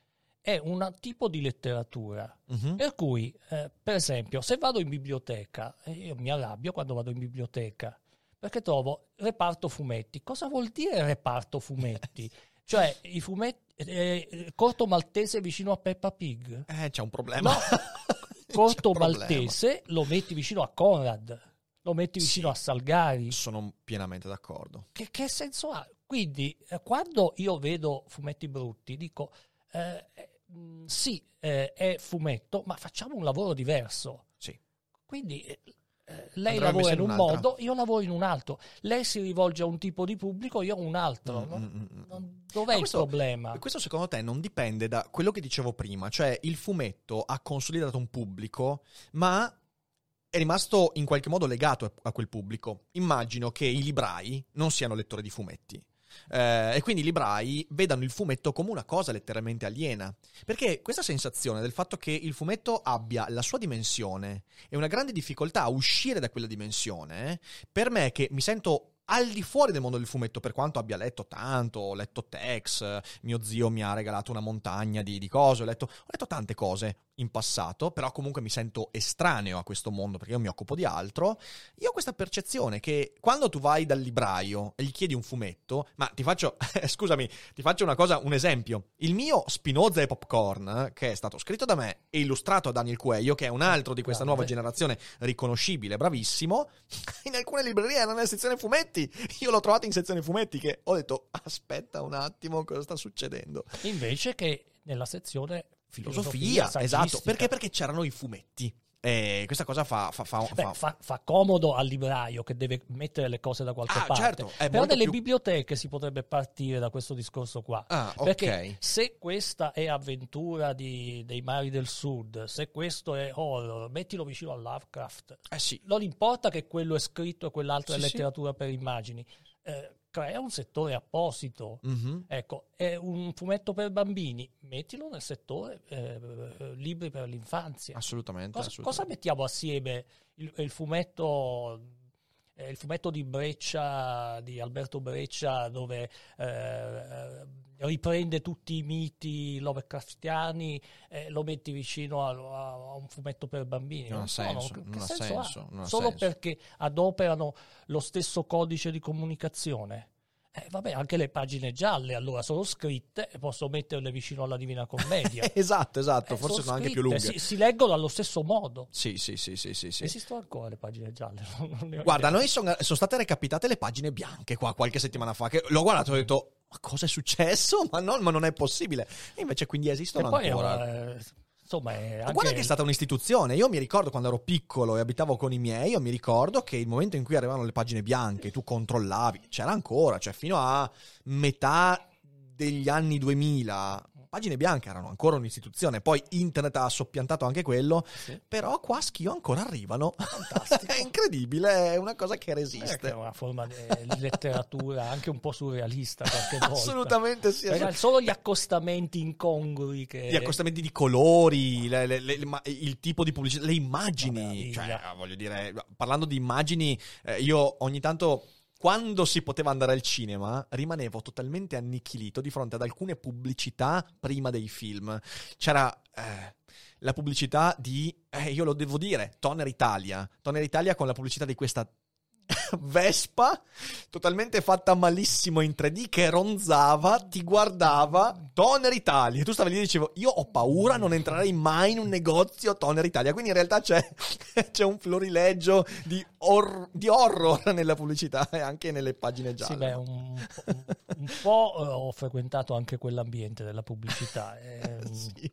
è un tipo di letteratura. Mhm. Per cui, eh, per esempio, se vado in biblioteca, io mi arrabbio quando vado in biblioteca, perché trovo reparto fumetti. Cosa vuol dire reparto fumetti? [LAUGHS] cioè, i fumetti... eh, eh, corto maltese vicino a Peppa Pig? Eh, c'è un problema. No, [LAUGHS] corto problema. maltese lo metti vicino a Conrad, lo metti vicino Sì. a Salgari. Sono pienamente d'accordo. Che, che senso ha? Quindi, eh, quando io vedo fumetti brutti, dico: eh, eh, mh, sì, eh, è fumetto, ma facciamo un lavoro diverso. Sì. Quindi. Eh, lei Andrebbe lavora in un un'altra. modo, io lavoro in un altro. Lei si rivolge a un tipo di pubblico, io a un altro. Mm, mm, mm, mm. Dov'è Ma il questo- problema? Questo secondo te non dipende da quello che dicevo prima, cioè il fumetto ha consolidato un pubblico, ma è rimasto in qualche modo legato a quel pubblico. Immagino che i librai non siano lettori di fumetti. Eh, e quindi i librai vedano il fumetto come una cosa letteralmente aliena. Perché questa sensazione del fatto che il fumetto abbia la sua dimensione e una grande difficoltà a uscire da quella dimensione, per me che mi sento al di fuori del mondo del fumetto, per quanto abbia letto tanto, ho letto Tex, mio zio mi ha regalato una montagna di, di cose, ho letto, ho letto tante cose in passato, però comunque mi sento estraneo a questo mondo perché io mi occupo di altro. Io ho questa percezione che quando tu vai dal libraio e gli chiedi un fumetto, ma ti faccio, [LAUGHS] scusami, ti faccio una cosa, un esempio. Il mio Spinoza e Popcorn, che è stato scritto da me e illustrato da Daniel Cuello, che è un altro di questa nuova generazione riconoscibile, bravissimo, [LAUGHS] in alcune librerie era nella sezione fumetti. [LAUGHS] Io l'ho trovato in sezione fumetti che ho detto aspetta un attimo cosa sta succedendo. Invece che nella sezione Filosofia, esatto, saggistica. perché? Perché c'erano i fumetti. E questa cosa fa, fa, fa, Beh, fa- comodo al libraio che deve mettere le cose da qualche Ah, parte. certo, Però nelle più- biblioteche si potrebbe partire da questo discorso qua. Ah. Perché se questa è avventura di- dei mari del sud, se questo è horror, mettilo vicino a Lovecraft. Eh sì, Non importa che quello è scritto e quell'altro Sì, è sì. letteratura per immagini, eh, crea un settore apposito. Mhm. Ecco, è un fumetto per bambini, mettilo nel settore eh, libri per l'infanzia. assolutamente. Cosa, assolutamente. cosa mettiamo assieme? Il, il fumetto, eh, il fumetto di Breccia, di Alberto Breccia, dove eh, riprende tutti i miti Lovecraftiani e lo metti vicino a, a- un fumetto per bambini. Non ha so, senso, che- non che ha senso senso, non ha Solo senso. perché adoperano lo stesso codice di comunicazione. Eh, vabbè, anche le pagine gialle allora sono scritte e posso metterle vicino alla Divina Commedia. [LAUGHS] esatto, esatto, Eh, forse sono anche più lunghe. Si, si leggono allo stesso modo. Sì, sì, sì, sì, sì, sì. Esistono ancora le pagine gialle? [LAUGHS] Guarda, idea. noi sono, sono state recapitate le pagine bianche qua qualche settimana fa. Che l'ho guardato e ho detto: Ma cosa è successo? [LAUGHS] Ma, no, ma non è possibile. E invece quindi E esistono poi è ancora. una- eh, insomma, è anche... Guarda che è stata un'istituzione. Io mi ricordo quando ero piccolo e abitavo con i miei, io mi ricordo che il momento in cui arrivavano le pagine bianche, tu controllavi, c'era ancora, cioè fino a metà degli anni 2000, pagine bianche erano ancora un'istituzione. Poi internet ha soppiantato anche quello, Sì. però qua a Schio ancora arrivano. Fantastico. [LAUGHS] è incredibile, è una cosa che Eh, resiste. è una forma di di letteratura anche un po' surrealista qualche volta. Assolutamente sì. Perché solo gli accostamenti incongrui che... Gli accostamenti di colori, le- le- le- il tipo di pubblicità, le immagini. Cioè, voglio dire, parlando di immagini, eh, io ogni tanto. Quando si poteva andare al cinema, rimanevo totalmente annichilito di fronte ad alcune pubblicità prima dei film. C'era eh, la pubblicità di, eh, io lo devo dire, Toner Italia. Toner Italia con la pubblicità di questa [LAUGHS] Vespa, totalmente fatta malissimo in 3D, che ronzava, ti guardava Toner Italia. E tu stavi lì e dicevo, io ho paura, non entrerei mai in un negozio Toner Italia. Quindi in realtà c'è, [LAUGHS] c'è un florileggio di, or- di, horror nella pubblicità e anche nelle pagine gialle. Sì, beh, un, un, un po' eh, ho frequentato anche quell'ambiente della pubblicità. E, [LAUGHS] sì.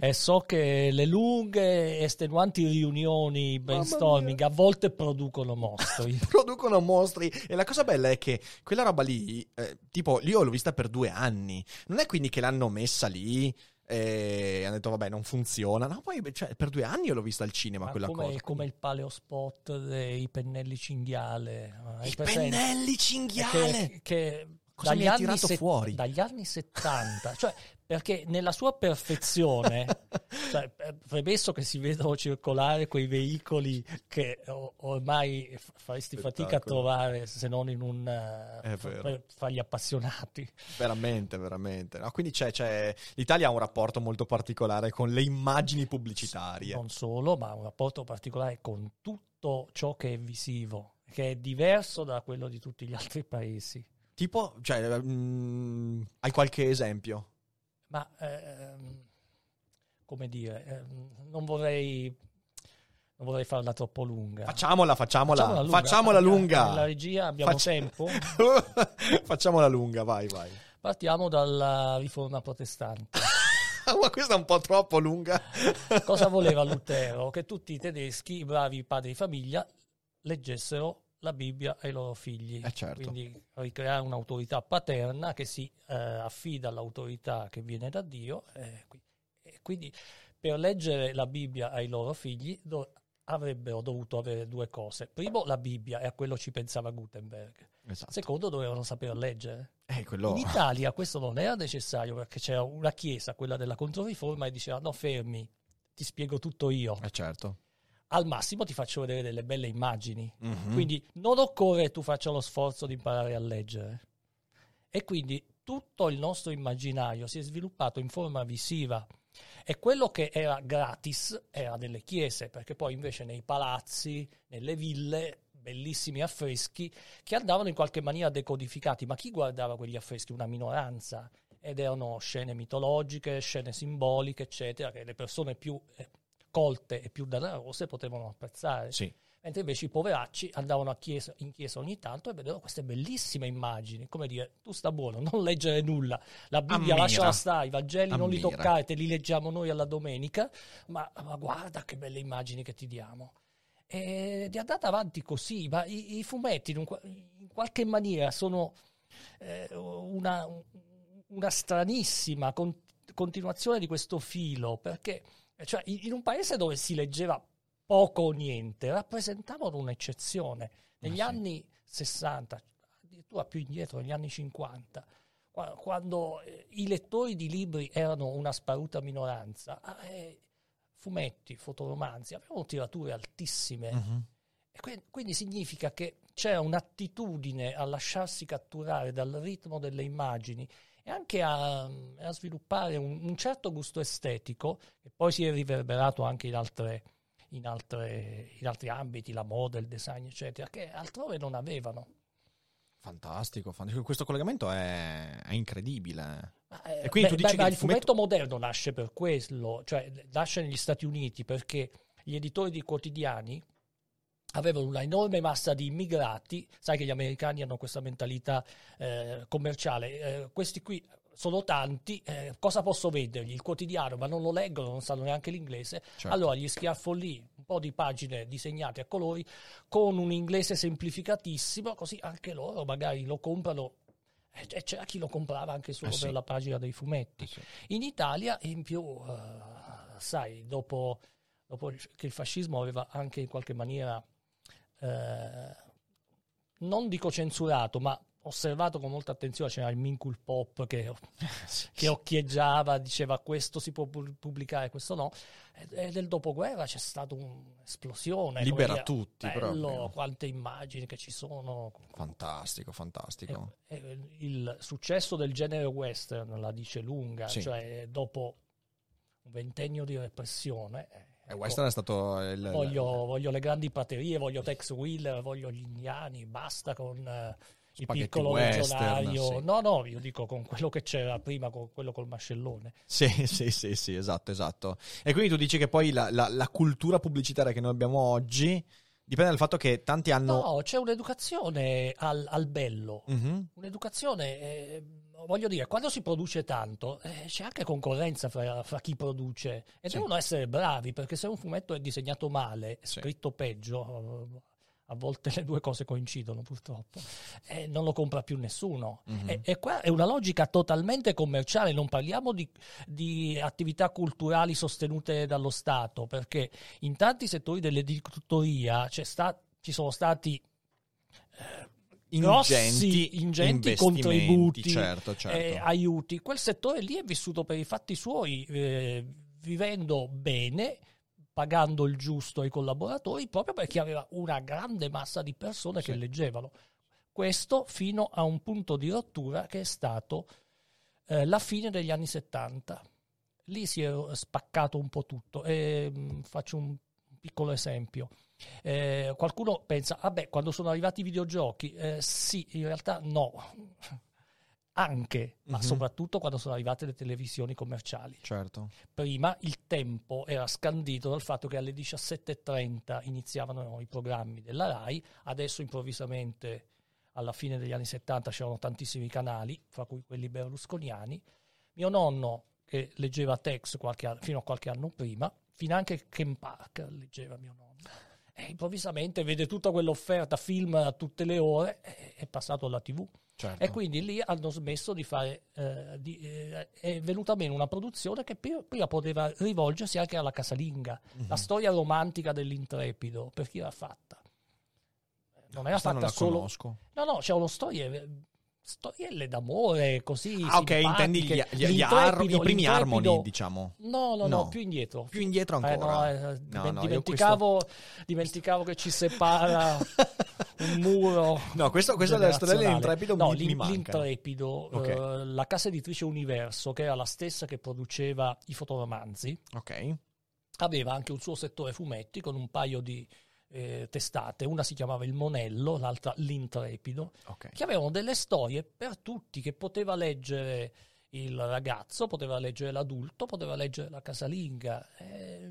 e so che le lunghe estenuanti riunioni, brainstorming, a volte producono mostri. [LAUGHS] producono mostri. E la cosa bella è che quella roba lì, eh, tipo, io l'ho vista per due anni. Non è quindi che l'hanno messa lì e hanno detto vabbè non funziona no poi cioè, per due anni io l'ho vista al cinema Ma quella come, cosa come il paleo spot dei pennelli cinghiale i pennelli cinghiale che, che Cosa dagli anni tirato se- fuori? dagli anni 70 cioè perché nella sua perfezione [LAUGHS] cioè, eh, premesso che si vedono circolare quei veicoli che ormai faresti fatica a Spettacolo. trovare se non in un eh, per- fra gli appassionati. Veramente veramente. No, quindi c'è, c'è l'Italia ha un rapporto molto particolare con le immagini pubblicitarie. Non solo ma un rapporto particolare con tutto ciò che è visivo che è diverso da quello di tutti gli altri paesi. Tipo cioè mm, hai qualche esempio Ma ehm, come dire, ehm, non vorrei non vorrei farla troppo lunga. facciamola facciamola Facciamola lunga. facciamola lunga Nella regia abbiamo Faccia- tempo. [LAUGHS] facciamola lunga vai vai Partiamo dalla riforma protestante. [LAUGHS] ma questa è un po' troppo lunga Cosa voleva Lutero? Che tutti i tedeschi, i bravi padri di famiglia, leggessero la Bibbia ai loro figli. Eh, certo. Quindi ricreare un'autorità paterna che si eh, affida all'autorità che viene da Dio. eh, e quindi per leggere la Bibbia ai loro figli do- avrebbero dovuto avere due cose. Primo, la Bibbia, e a quello ci pensava Gutenberg. esatto Secondo, dovevano saper leggere. eh, quello... In Italia questo non era necessario perché c'era una chiesa, quella della Controriforma, e diceva no fermi, ti spiego tutto io. eh certo Al massimo ti faccio vedere delle belle immagini. Mhm. Quindi non occorre che tu faccia lo sforzo di imparare a leggere. E quindi tutto il nostro immaginario si è sviluppato in forma visiva. E quello che era gratis era nelle chiese, perché poi invece nei palazzi, nelle ville, bellissimi affreschi che andavano in qualche maniera decodificati. Ma chi guardava quegli affreschi? Una minoranza. Ed erano scene mitologiche, scene simboliche, eccetera, che le persone più colte e più danarose potevano apprezzare. sì Mentre invece i poveracci andavano chiesa- in chiesa ogni tanto e vedevano queste bellissime immagini. Come dire, tu sta buono, non leggere nulla. La Bibbia Ammira. lasciala stare, i Vangeli non li Ammira. toccare, te li leggiamo noi alla domenica, ma, ma guarda che belle immagini che ti diamo. Ed è andata avanti così, ma i, i fumetti in, un in qualche maniera sono eh, una, una stranissima con- continuazione di questo filo, perché cioè, in un paese dove si leggeva poco o niente, rappresentavano un'eccezione. Negli Ma sì. anni 60, addirittura più indietro, negli anni 50, qua- quando eh, i lettori di libri erano una sparuta minoranza, eh, fumetti, fotoromanzi avevano tirature altissime. E que- quindi significa che c'era un'attitudine a lasciarsi catturare dal ritmo delle immagini e anche a, a sviluppare un, un certo gusto estetico, che poi si è riverberato anche in, altre, in, altre- in altri ambiti, la moda, il design, eccetera, che altrove non avevano. fantastico, fantastico. questo collegamento è, è incredibile Ma, eh, E quindi tu beh, dici beh, che il il fumetto moderno nasce per quello, cioè nasce negli Stati Uniti perché gli editori di quotidiani avevano una enorme massa di immigrati, sai che gli americani hanno questa mentalità eh, commerciale, eh, questi qui sono tanti, eh, cosa posso vendergli? Il quotidiano, ma non lo leggono, non sanno neanche l'inglese, Certo. allora gli schiaffo lì un po' di pagine disegnate a colori con un inglese semplificatissimo, così anche loro magari lo comprano. E e c'era chi lo comprava anche solo Eh sì. per la pagina dei fumetti. Eh sì. In Italia, in più, eh, sai, dopo, dopo che il fascismo aveva anche in qualche maniera, eh, non dico censurato, ma osservato con molta attenzione, c'era il Minkul Pop che, [LAUGHS] che occhieggiava, diceva questo si può pu- pubblicare, questo no. E, nel dopoguerra c'è stata un'esplosione. Libera dire, tutti, bello, proprio. quante immagini che ci sono. fantastico fantastico E- e il successo del genere western la dice lunga, Sì. cioè dopo un ventennio di repressione. Eh, ecco, Western è stato il, voglio, voglio le grandi praterie, voglio Tex Wheeler, voglio gli indiani, basta con, eh, il piccolo legionario. sì. No, no, io dico con quello che c'era prima, con quello col mascellone. Sì, [LAUGHS] sì, sì, sì, esatto, esatto. E quindi tu dici che poi la, la- la cultura pubblicitaria che noi abbiamo oggi dipende dal fatto che tanti hanno... No, c'è un'educazione al, al bello. Mhm, Un'educazione, eh, voglio dire, quando si produce tanto eh, c'è anche concorrenza fra, fra chi produce e Sì. devono essere bravi perché se un fumetto è disegnato male, Sì. scritto peggio, eh, a volte le due cose coincidono purtroppo, eh, non lo compra più nessuno. mhm. E, e qua è una logica totalmente commerciale, non parliamo di, di attività culturali sostenute dallo Stato, perché in tanti settori dell'editoria c'è sta- ci sono stati grossi, ingenti, ingenti contributi, certo, certo. eh, aiuti. Quel settore lì è vissuto per i fatti suoi, eh, vivendo bene, pagando il giusto ai collaboratori, proprio perché aveva una grande massa di persone che Sì. leggevano. Questo fino a un punto di rottura che è stato eh, la fine degli anni 70. Lì si è spaccato un po' tutto. E, mh, faccio un piccolo esempio. Eh, qualcuno pensa, vabbè, quando sono arrivati i videogiochi, eh, sì, in realtà no, anche, ma Mhm. soprattutto quando sono arrivate le televisioni commerciali. certo. Prima il tempo era scandito dal fatto che alle 17.30 iniziavano i programmi della RAI, adesso improvvisamente alla fine degli anni 70 c'erano tantissimi canali, fra cui quelli berlusconiani. Mio nonno, che leggeva Tex qualche fino a qualche anno prima, fino anche Ken Parker leggeva mio nonno. E improvvisamente vede tutta quell'offerta film a tutte le ore, è passato alla TV. Certo. E quindi lì hanno smesso di fare, eh, di- eh, è venuta meno una produzione che prima, prima poteva rivolgersi anche alla casalinga, Mhm. la storia romantica dell'intrepido, per chi l'ha fatta. Non era Questa fatta non la solo... conosco. No, no, c'erano storie, storielle d'amore, così Ah, ok, intendi gli, gli- gli ar- i primi Harmony, diciamo. No, no, no, No. più indietro. Più indietro Eh, ancora. eh, No, dimen- no, dimenticavo, [LAUGHS] dimenticavo che ci separa [LAUGHS] un muro. [LAUGHS] No, questo, questa della storia generazionale. dell'intrepido no, mi, mi l'intrepido, Ok. eh, la casa editrice Universo, che era la stessa che produceva i fotoromanzi, Ok. aveva anche un suo settore fumetti con un paio di eh, testate, una si chiamava Il Monello, l'altra L'Intrepido, ok. che avevano delle storie per tutti, che poteva leggere il ragazzo, poteva leggere l'adulto, poteva leggere la casalinga. Eh,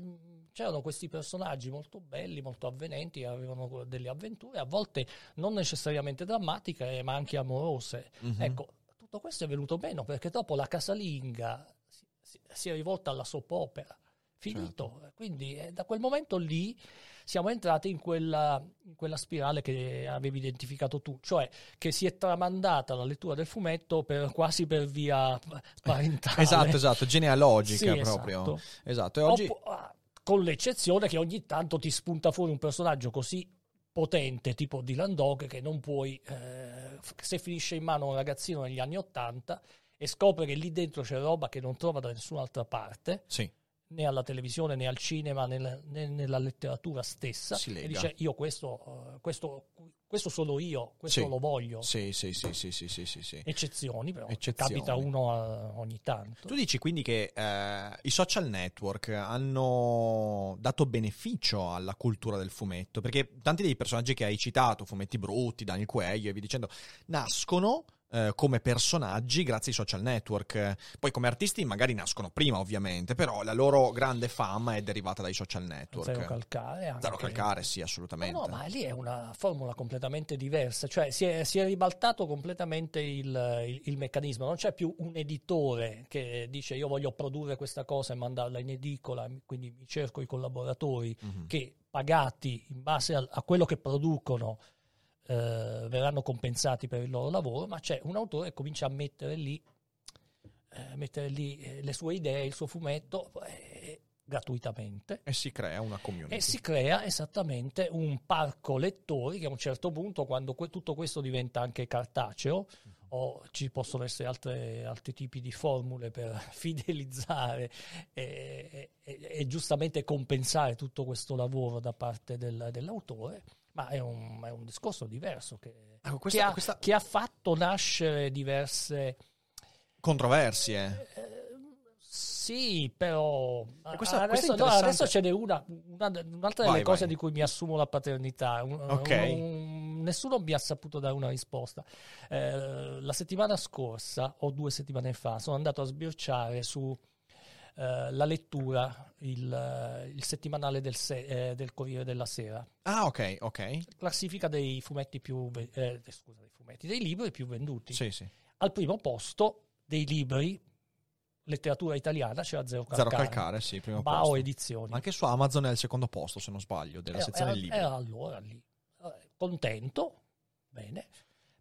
c'erano questi personaggi molto belli, molto avvenenti, avevano delle avventure, a volte non necessariamente drammatiche, eh, ma anche amorose. Mhm. Ecco, tutto questo è venuto meno perché dopo la casalinga si, si- si è rivolta alla soap opera. Finito. Certo. Quindi eh, da quel momento lì siamo entrati in quella, in quella spirale che avevi identificato tu, cioè che si è tramandata la lettura del fumetto per, quasi per via [LAUGHS] parentale. Esatto, esatto, genealogica Sì, proprio. esatto. Esatto, e oggi... Ah, con l'eccezione che ogni tanto ti spunta fuori un personaggio così potente tipo Dylan Dog che non puoi eh, se finisce in mano un ragazzino negli anni 80 e scopre che lì dentro c'è roba che non trova da nessun'altra parte Sì, né alla televisione né al cinema né, né nella letteratura stessa Si e dice io questo, eh, questo, questo sono io questo Sì. lo voglio sì, sì, sì, sì, sì, sì, sì, sì. eccezioni però Eccezioni. capita uno a- ogni tanto Tu dici quindi che eh, i social network hanno dato beneficio alla cultura del fumetto, perché tanti dei personaggi che hai citato, fumetti brutti, Daniel Quaglio e via dicendo, nascono eh, come personaggi grazie ai social network. Poi come artisti magari nascono prima ovviamente, però la loro grande fama è derivata dai social network. zero calcare anche. Zero calcare, sì, assolutamente. No, no, ma lì è una formula completamente diversa, cioè si è, si è ribaltato completamente il, il- il meccanismo, non c'è più un editore che dice io voglio produrre questa cosa e mandarla in edicola, quindi mi cerco i collaboratori Mhm. che pagati in base a, a quello che producono eh, verranno compensati per il loro lavoro, ma c'è un autore che comincia a mettere lì, eh, mettere lì eh, le sue idee, il suo fumetto eh, gratuitamente E si crea una community. e si crea esattamente un parco lettori che a un certo punto, quando que- tutto questo diventa anche cartaceo, o ci possono essere altre- altri tipi di formule per [LAUGHS] fidelizzare e, e- e giustamente compensare tutto questo lavoro da parte del- dell'autore, ma è un, è un discorso diverso che, Ecco, che questa, ha, questa che ha fatto nascere diverse... controversie. Eh, Sì, però questa- adesso, no, adesso ce n'è una, una- un'altra Vai, delle cose vai. di cui mi assumo la paternità. Un, Ok. un nessuno mi ha saputo dare una risposta. Eh, la settimana scorsa, o due settimane fa, sono andato a sbirciare su eh, la lettura, il, il settimanale del, se- eh, del, Corriere della Sera. Ah, ok, ok. Classifica dei fumetti più, eh, scusa, dei fumetti, dei libri più venduti. Sì, sì. Al primo posto dei libri letteratura italiana c'era Zero Calcare. Zero Calcare, sì, primo Bao posto. Edizioni. Anche su Amazon è al secondo posto, se non sbaglio, della era, sezione libri. Era allora lì. Contento, bene.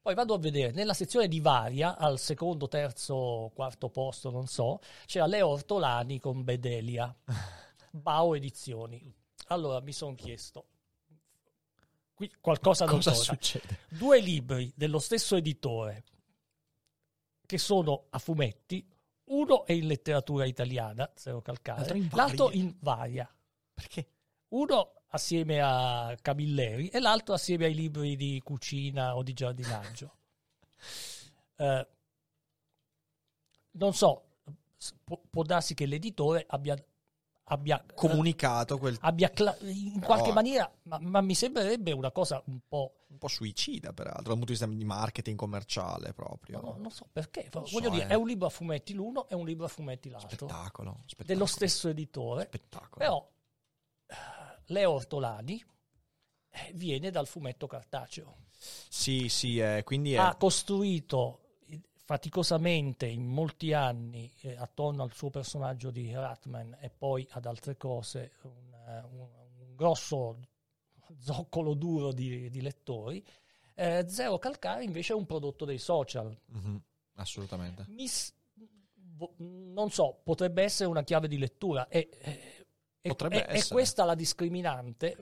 Poi vado a vedere, nella sezione di Varia, al secondo, terzo, quarto posto, non so, c'era Leo Ortolani con Bedelia, [LAUGHS] Bao Edizioni. Allora mi sono chiesto, qui qualcosa non Cosa torna. succede? Due libri dello stesso editore che sono a fumetti, uno è in letteratura italiana, Zero Calcare, L'altro in l'altro Varia. in Varia. Perché? Uno assieme a Camilleri e l'altro assieme ai libri di cucina o di giardinaggio. [LAUGHS] Eh, non so, può, può darsi che l'editore abbia, abbia, eh, Comunicato quel... abbia cla- in qualche Però- maniera, ma, ma mi sembrerebbe una cosa un po'... un po' suicida, peraltro, dal punto di vista di marketing commerciale proprio. no, non so perché, Non voglio so, dire, eh. è un libro a fumetti l'uno e un libro a fumetti l'altro, Spettacolo, spettacolo. dello stesso editore, spettacolo. però Leo Ortolani eh, viene dal fumetto cartaceo. Sì, sì, eh, quindi è... ha costruito eh, faticosamente in molti anni eh, attorno al suo personaggio di Ratman e poi ad altre cose un, eh, un- un grosso zoccolo duro di, di lettori. Eh, Zero Calcare invece è un prodotto dei social. Mhm, assolutamente. Mi non so, potrebbe essere una chiave di lettura. E- Potrebbe e- e essere. questa la discriminante.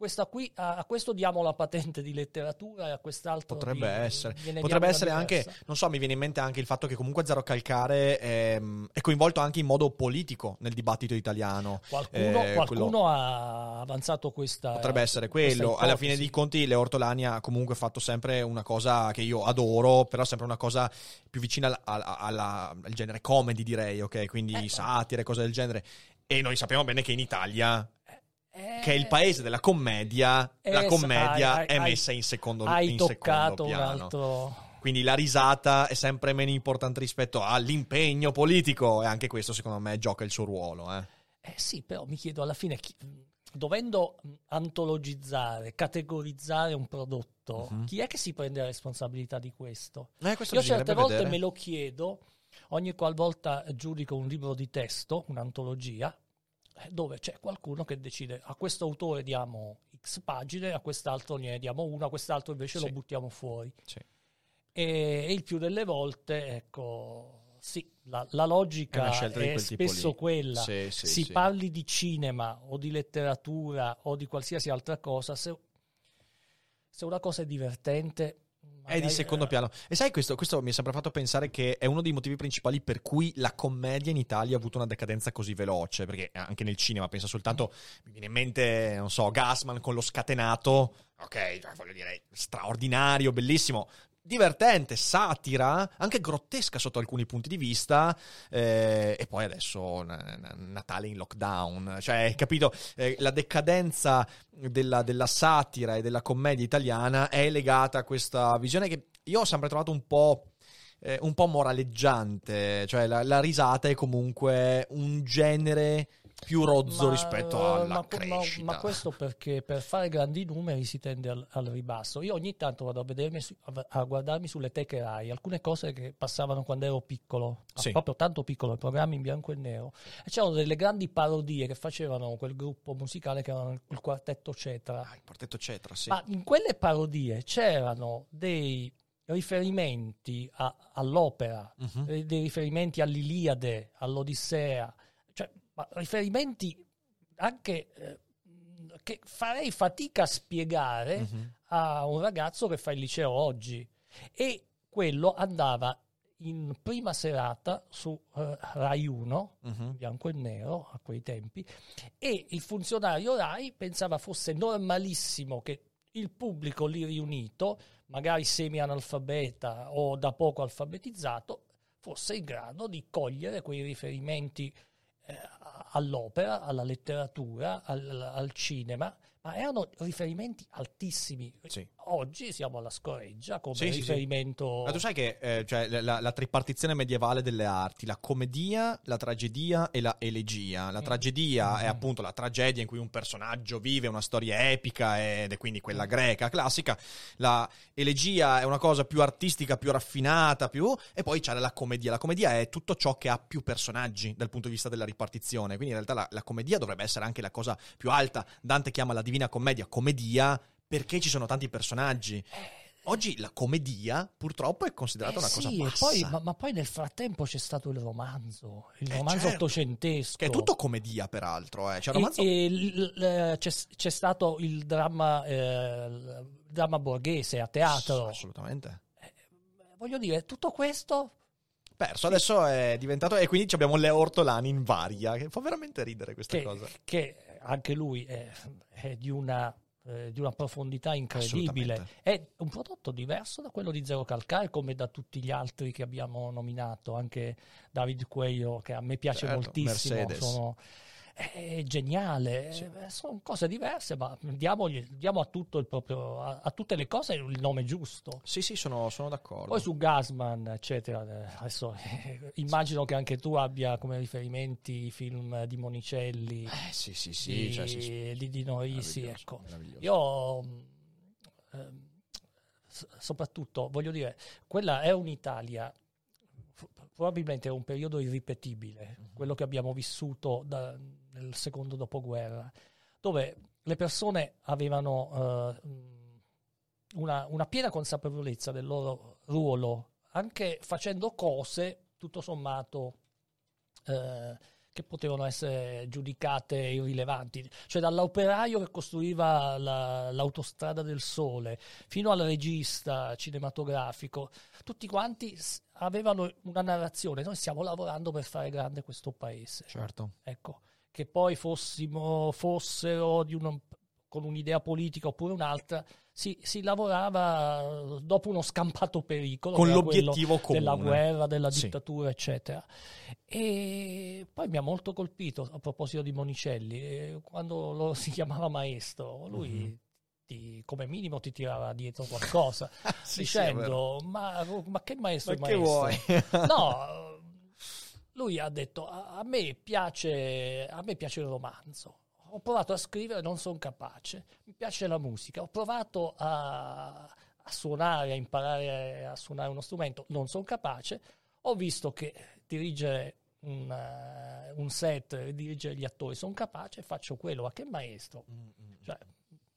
Questa qui, a, questo diamo la patente di letteratura e a quest'altro Potrebbe di- essere. Potrebbe essere anche, non so, mi viene in mente anche il fatto che comunque Zero Calcare ehm, è coinvolto anche in modo politico nel dibattito italiano. Qualcuno, Eh, qualcuno quello- ha avanzato questa. Potrebbe essere quello. Alla fine dei conti, Leo Ortolani ha comunque fatto sempre una cosa che io adoro, però sempre una cosa più vicina al, al- alla- al genere comedy, direi, ok? Quindi Eh, satire, cose del genere. E noi sappiamo bene che in Italia, Eh, che è il paese della commedia, la eh, commedia hai- è hai- messa in secondo, Hai in toccato secondo un piano. altro. Quindi la risata è sempre meno importante rispetto all'impegno politico e anche questo secondo me gioca il suo ruolo. Eh. Eh sì, però mi chiedo alla fine, chi- dovendo antologizzare, categorizzare un prodotto, Mhm. chi è che si prende la responsabilità di questo? Eh, questo Io certe volte vedere. me lo chiedo, ogni qualvolta giudico un libro di testo, un'antologia, eh, dove c'è qualcuno che decide a questo autore diamo X pagine, a quest'altro ne diamo una, a quest'altro invece Sì. lo buttiamo fuori. Sì. E, e il più delle volte, ecco, sì, la, la È logica è tipo spesso quella. Sì, si parli di cinema o di letteratura o di qualsiasi altra cosa, se, se una cosa è divertente... È di magari- secondo piano. E sai, questo, questo mi ha sempre fatto pensare che è uno dei motivi principali per cui la commedia in Italia ha avuto una decadenza così veloce. Perché anche nel cinema, pensa soltanto, mi viene in mente, non so, Gassman con lo scatenato. Ok, cioè, voglio dire, straordinario, bellissimo. Divertente, satira, anche grottesca sotto alcuni punti di vista, eh, e poi adesso na- na- Natale in lockdown, cioè, capito? Eh, la decadenza della, della satira e della commedia italiana è legata a questa visione che io ho sempre trovato un po', eh, un po' moraleggiante, cioè la, la risata è comunque un genere più rozzo Ma- rispetto alla ma- ma- crescita. Ma, questo perché per fare grandi numeri si tende al, al ribasso. Io ogni tanto vado a, vedermi a- guardarmi sulle teche Rai, alcune cose che passavano quando ero piccolo, Sì. proprio tanto piccolo, i programmi in bianco e nero. E c'erano delle grandi parodie che facevano quel gruppo musicale che era il quartetto Cetra. Ah, il quartetto Cetra, sì. Ma in quelle parodie c'erano dei riferimenti a- all'opera, eh, dei riferimenti all'Iliade, all'Odissea, ma riferimenti anche eh, che farei fatica a spiegare Mhm. a un ragazzo che fa il liceo oggi. E quello andava in prima serata su eh, Rai 1, Mhm. bianco e nero a quei tempi, e il funzionario Rai pensava fosse normalissimo che il pubblico lì riunito, magari semi-analfabeta o da poco alfabetizzato, fosse in grado di cogliere quei riferimenti eh, all'opera, alla letteratura, al, al cinema, ma erano riferimenti altissimi. Sì. Oggi siamo alla scoreggia come Sì, sì, sì. riferimento. Ma tu sai che eh, cioè, la, la tripartizione medievale delle arti, la commedia, la tragedia e la elegia. La Mm. tragedia è Mm. appunto la tragedia in cui un personaggio vive una storia epica ed è quindi quella Mm. greca classica. La elegia è una cosa più artistica, più raffinata, più... e poi c'è la commedia. La commedia è tutto ciò che ha più personaggi dal punto di vista della ripartizione. Quindi in realtà la, la commedia dovrebbe essere anche la cosa più alta. Dante chiama la Divina Commedia commedia perché ci sono tanti personaggi. Oggi la commedia purtroppo è considerata Eh una cosa sì, e bassa. poi- ma, ma poi nel frattempo c'è stato il romanzo, il Eh, romanzo certo. ottocentesco. Che è tutto commedia, peraltro. Eh. Cioè, E- romanzo... e l- l- c'è, c'è stato il dramma, eh, il dramma borghese a teatro. Assolutamente. Voglio dire, tutto questo Perso. Adesso è diventato. E quindi abbiamo Leo Ortolani in varia. Che fa veramente ridere questa che, cosa. che anche lui è, è di, una, eh, di una profondità incredibile. È un prodotto diverso da quello di Zero Calcare, come da tutti gli altri che abbiamo nominato, anche David Cuello, che a me piace Certo, moltissimo. È geniale, Sì. eh, sono cose diverse, ma diamogli- diamo a, tutto il proprio, a, a tutte le cose il nome giusto. Sì, sì, sono, sono d'accordo. Poi su Gasman, eccetera, eh, adesso eh, immagino che anche tu abbia come riferimenti i film di Monicelli, Eh, sì, sì, sì. di, cioè, sì, sì. di Risi, Meraviglioso, ecco. Io s- soprattutto voglio dire, quella è un'Italia probabilmente è un periodo irripetibile, Mhm. quello che abbiamo vissuto da- nel secondo dopoguerra, dove le persone avevano eh, una, una piena consapevolezza del loro ruolo, anche facendo cose tutto sommato eh, che potevano essere giudicate irrilevanti, cioè dall'operaio che costruiva la- l'autostrada del sole fino al regista cinematografico, tutti quanti avevano una narrazione, noi stiamo lavorando per fare grande questo paese, Certo. ecco, che poi fossimo, fossero di uno- con un'idea politica oppure un'altra, si, si lavorava eh, dopo uno scampato pericolo, Con l'obiettivo comune. della guerra, della Sì. dittatura, eccetera. E poi mi ha molto colpito a proposito di Monicelli, eh, quando lo [LAUGHS] si chiamava maestro, lui Mhm. ti- come minimo ti tirava dietro qualcosa, [LAUGHS] Sì, sì, dicendo ma, ma che maestro Ma che maestro? vuoi? No, [LAUGHS] lui ha detto a, me piace, a me piace il romanzo. Ho provato a scrivere, non sono capace. Mi piace la musica. Ho provato a, a suonare, a imparare a suonare uno strumento, non sono capace. Ho visto che dirigere un, eh, un set, dirigere gli attori, sono capace, faccio quello. Ma che maestro? Cioè,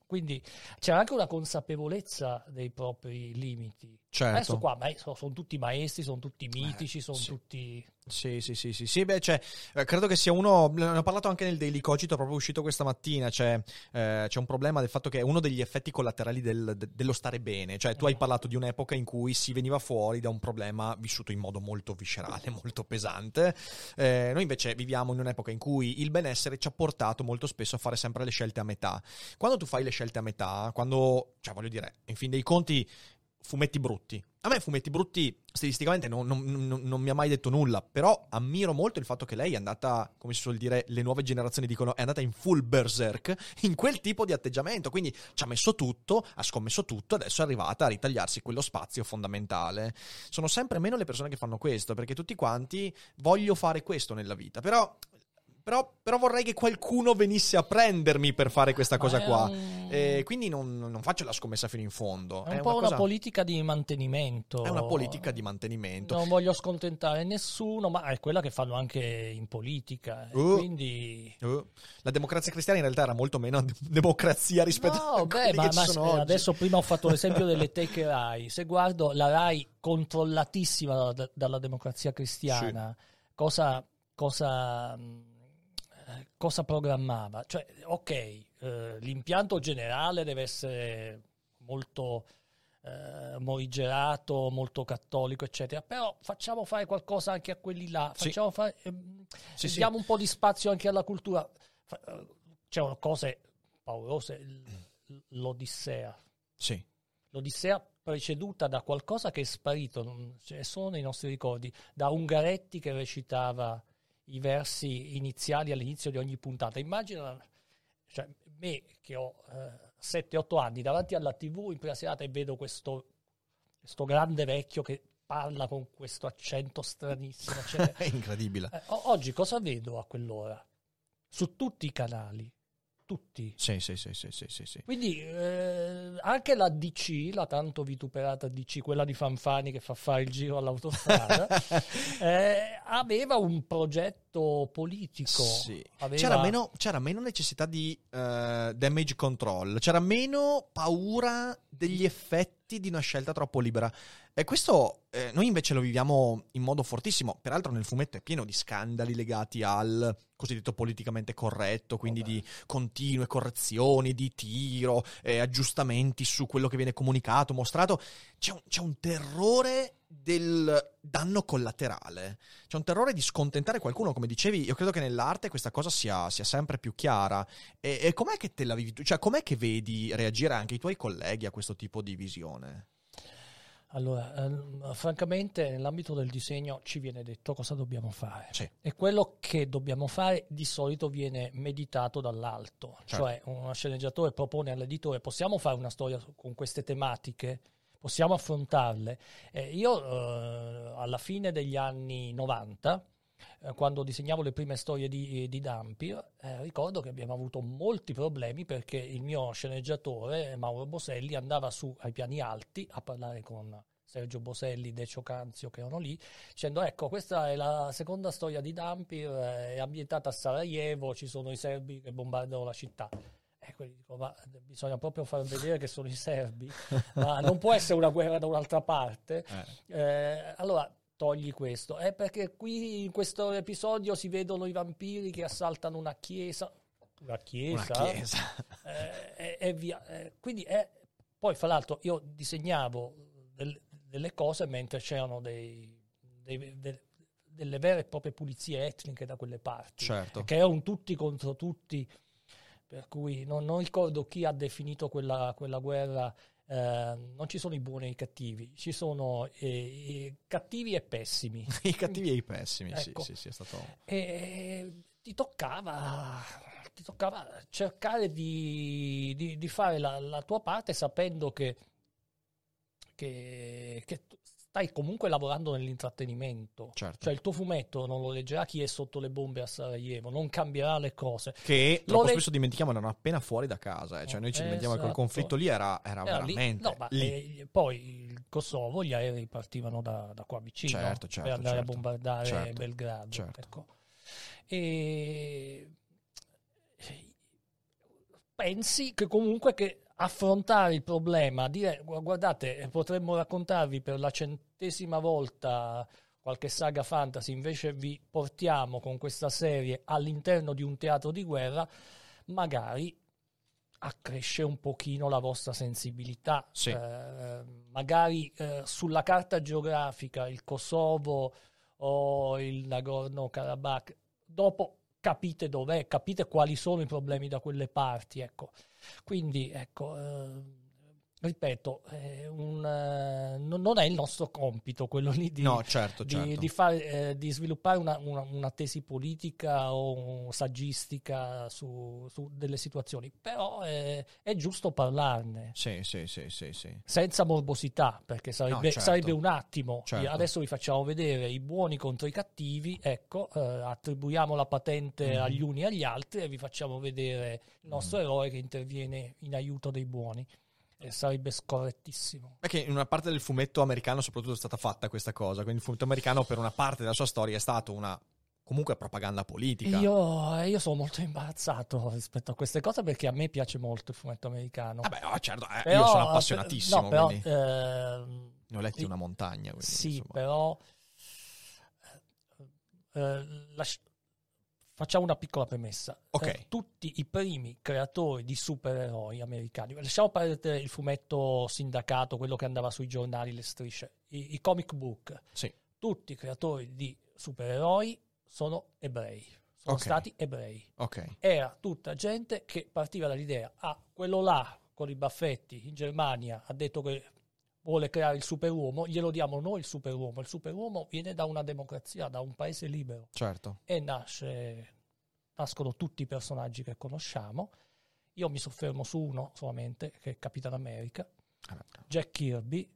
quindi c'era anche una consapevolezza dei propri limiti. Certo. Adesso qua maestro, sono tutti maestri, sono tutti mitici, sono sì. tutti... Sì, sì, sì, sì, sì, beh, cioè, eh, credo che sia uno, ne ho parlato anche nel Daily Cogito, proprio uscito questa mattina, cioè, eh, c'è un problema del fatto che è uno degli effetti collaterali del- de- dello stare bene, cioè tu hai parlato di un'epoca in cui si veniva fuori da un problema vissuto in modo molto viscerale, [LAUGHS] molto pesante, Eh, noi invece viviamo in un'epoca in cui il benessere ci ha portato molto spesso a fare sempre le scelte a metà. Quando tu fai le scelte a metà, quando, cioè voglio dire, in fin dei conti, fumetti brutti. A me fumetti brutti stilisticamente non, non- non- non mi ha mai detto nulla, però ammiro molto il fatto che lei è andata, come si suol dire, le nuove generazioni dicono, è andata in full berserk, in quel tipo di atteggiamento, quindi ci ha messo tutto, ha scommesso tutto, adesso è arrivata a ritagliarsi quello spazio fondamentale. Sono sempre meno le persone che fanno questo, perché tutti quanti voglio fare questo nella vita, però... Però, però vorrei che qualcuno venisse a prendermi per fare questa cosa è qua. un- E quindi non, non faccio la scommessa fino in fondo. È un po' una, cosa- politica di mantenimento. è una politica di mantenimento. Non voglio scontentare nessuno, ma è quella che fanno anche in politica. Uh. Quindi... Uh, la democrazia cristiana in realtà era molto meno de- democrazia rispetto No, a beh, ma, ma adesso prima ho fatto l'esempio delle teche RAI. Se guardo la RAI controllatissima dalla, dalla democrazia cristiana, cosa, cosa, mh, eh, cosa programmava? Cioè, ok, eh, l'impianto generale deve essere molto eh, morigerato, molto cattolico, eccetera, però facciamo fare qualcosa anche a quelli là, Sì. facciamo fare, ehm, Sì, sì. diamo un po' di spazio anche alla cultura. Fa- eh, C'erano cose paurose, l'Odissea. Sì. L'Odissea preceduta da qualcosa che è sparito, ne sono nei nostri ricordi, da Ungaretti che recitava i versi iniziali all'inizio di ogni puntata. Immagina, cioè, me che ho eh, 7-8 anni davanti alla tv in prima serata e vedo questo, questo grande vecchio che parla con questo accento stranissimo. È [LAUGHS] incredibile. Eh, oggi cosa vedo a quell'ora? Su tutti i canali, tutti. Sì, sì, sì, sì, sì, sì, sì. Quindi eh, anche la DC, la tanto vituperata DC, quella di Fanfani che fa fare il giro all'autostrada, [LAUGHS] eh, aveva un progetto politico. Sì. Aveva- C'era, meno, c'era meno necessità di eh, damage control, c'era meno paura degli effetti di una scelta troppo libera. E questo eh, noi invece lo viviamo in modo fortissimo. Peraltro nel fumetto è pieno di scandali legati al cosiddetto politicamente corretto, quindi Vabbè. di continue correzioni, di tiro, eh, aggiustamenti su quello che viene comunicato, mostrato. C'è un, c'è un terrore del danno collaterale. C'è un terrore di scontentare qualcuno, come dicevi. Io credo che nell'arte questa cosa sia, sia sempre più chiara. E, e com'è che te la vivi tu? Cioè, com'è che vedi reagire anche i tuoi colleghi a questo tipo di visione? Allora, ehm, francamente, nell'ambito del disegno ci viene detto cosa dobbiamo fare. Sì. E quello che dobbiamo fare di solito viene meditato dall'alto. Certo. Cioè, uno sceneggiatore propone all'editore: possiamo fare una storia con queste tematiche? Possiamo affrontarle? Eh, io, eh, alla fine degli anni 90, eh, quando disegnavo le prime storie di, di Dampir, eh, ricordo che abbiamo avuto molti problemi perché il mio sceneggiatore, Mauro Boselli, andava su ai piani alti a parlare con Sergio Boselli, Decio Canzio che erano lì, dicendo ecco questa è la seconda storia di Dampir, eh, è ambientata a Sarajevo, ci sono i serbi che bombardano la città. E quelli dico, ma bisogna proprio far vedere che sono i serbi, [LAUGHS] ma non può essere una guerra da un'altra parte. Eh, allora togli questo, è perché qui in questo episodio si vedono i vampiri che assaltano una chiesa. Una chiesa? Una chiesa. Eh, e, via. Eh, quindi è, poi, fra l'altro, io disegnavo del- delle cose mentre c'erano dei, dei- de- delle vere e proprie pulizie etniche da quelle parti, Certo. che erano tutti contro tutti. Per cui non, non ricordo chi ha definito quella, quella guerra. eh, non ci sono i buoni e i cattivi, ci sono eh, i cattivi e pessimi. [LAUGHS] I cattivi e i pessimi, Ecco. sì, sì, sì, è stato... E ti toccava, ti toccava cercare di, di- di fare la, la tua parte sapendo che, che- che tu stai comunque lavorando nell'intrattenimento. Certo. Cioè il tuo fumetto non lo leggerà chi è sotto le bombe a Sarajevo, non cambierà le cose. Che Lo troppo le- spesso dimentichiamo erano appena fuori da casa. eh. Cioè, noi ci Eh, dimentichiamo che quel esatto. conflitto lì era, era Era lì. veramente No, ma, lì. eh, poi il Kosovo, gli aerei partivano da, da qua vicino Certo, certo, per andare certo. a bombardare Certo, Belgrado. certo. ecco. E pensi che comunque che affrontare il problema, dire "Gu- guardate, eh, potremmo raccontarvi per la centesima volta qualche saga fantasy, invece vi portiamo con questa serie all'interno di un teatro di guerra, magari accresce un pochino la vostra sensibilità. Sì. Eh, magari eh, sulla carta geografica il Kosovo o il Nagorno-Karabakh, dopo capite dov'è, capite quali sono i problemi da quelle parti. Ecco. Quindi, ecco, eh, ripeto, è un, eh, non è il nostro compito quello lì di, No, certo, di, certo. di fare, eh, di sviluppare una, una- una tesi politica o saggistica su, su delle situazioni, però eh, è giusto parlarne. Sì, sì, sì, sì, sì. Senza morbosità, perché sarebbe, No, certo. sarebbe un attimo. Certo. Adesso vi facciamo vedere i buoni contro i cattivi, ecco, eh, attribuiamo la patente Mhm. agli uni e agli altri e vi facciamo vedere il nostro eroe che interviene in aiuto dei buoni. E sarebbe scorrettissimo. Perché in una parte del fumetto americano soprattutto è stata fatta questa cosa, quindi il fumetto americano per una parte della sua storia è stato una comunque propaganda politica. Io, io sono molto imbarazzato rispetto a queste cose perché a me piace molto il fumetto americano. Vabbè, oh, certo, eh, Però, io sono eh, appassionatissimo, no, però, quindi ehm, ne ho letti una montagna. Quindi, Sì, insomma. però eh, lasci- facciamo una piccola premessa. Ok. Eh, tutti i primi creatori di supereroi americani, lasciamo perdere il fumetto sindacato, quello che andava sui giornali, le strisce, i, i comic book, Sì, tutti i creatori di supereroi sono ebrei, sono Ok. stati ebrei. ok. Era tutta gente che partiva dall'idea, ah, quello là con i baffetti in Germania ha detto che vuole creare il superuomo, glielo diamo noi il superuomo. Il superuomo viene da una democrazia, da un paese libero Certo. e nasce, nascono tutti i personaggi che conosciamo. Io mi soffermo su uno solamente, che è Capitan America. Ah, Jack Kirby.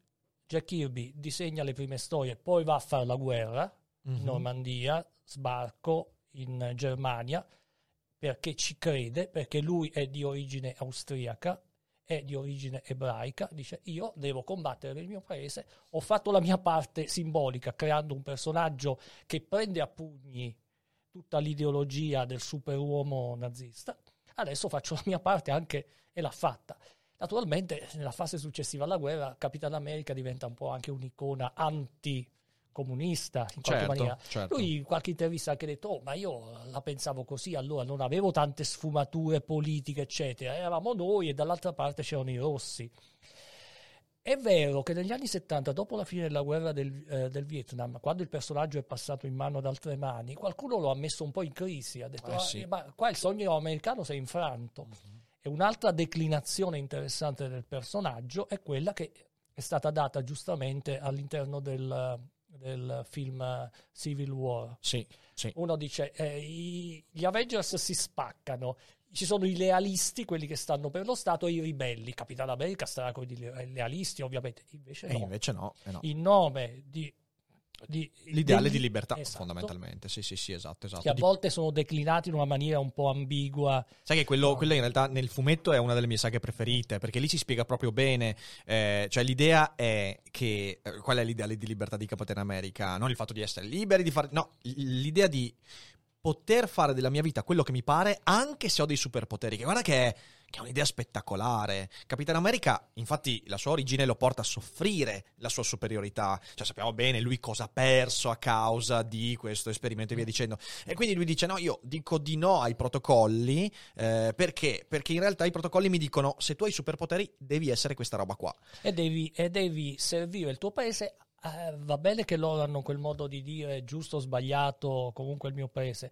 Jack Kirby disegna le prime storie, poi va a fare la guerra in Mhm. Normandia, sbarco in Germania, perché ci crede, perché lui è di origine austriaca, è di origine ebraica, dice io devo combattere il mio paese, ho fatto la mia parte simbolica creando un personaggio che prende a pugni tutta l'ideologia del superuomo nazista, adesso faccio la mia parte anche e l'ha fatta. Naturalmente nella fase successiva alla guerra Capitan America diventa un po' anche un'icona anticomunista in qualche Certo, maniera. certo. Lui in qualche intervista ha anche detto, oh, ma io la pensavo così, allora non avevo tante sfumature politiche, eccetera. Eravamo noi e dall'altra parte c'erano i rossi. È vero che negli anni 70, dopo la fine della guerra del, eh, del Vietnam, quando il personaggio è passato in mano ad altre mani, qualcuno lo ha messo un po' in crisi, ha detto, Eh, "Ah, sì. ma qua il sogno americano si è infranto. E un'altra declinazione interessante del personaggio è quella che è stata data giustamente all'interno del, del film Civil War. Sì, sì. Uno dice, eh, i- gli Avengers si spaccano, ci sono i lealisti, quelli che stanno per lo Stato, e i ribelli. Capitano America starà con i le- lealisti, ovviamente. Invece no. invece no. eh no. In nome di... di- L'ideale degli- di libertà, Esatto. fondamentalmente. Sì, sì, sì, esatto, esatto. Che a volte sono declinati in una maniera un po' ambigua. Sai che quello, No. quello in realtà nel fumetto è una delle mie saghe preferite, perché lì si spiega proprio bene, eh, cioè l'idea è che, eh, qual è l'ideale di libertà di Capitan America? Non il fatto di essere liberi di fare, no, l'idea di poter fare della mia vita quello che mi pare anche se ho dei superpoteri, che guarda che è, che è un'idea spettacolare. Capitan America, infatti, la sua origine lo porta a soffrire la sua superiorità, cioè sappiamo bene lui cosa ha perso a causa di questo esperimento e via dicendo. E quindi lui dice: No, io dico di no ai protocolli. eh, perché? Perché in realtà i protocolli mi dicono: se tu hai superpoteri, devi essere questa roba qua. e devi, e devi servire il tuo paese. eh, va bene che loro hanno quel modo di dire giusto o sbagliato, comunque il mio paese,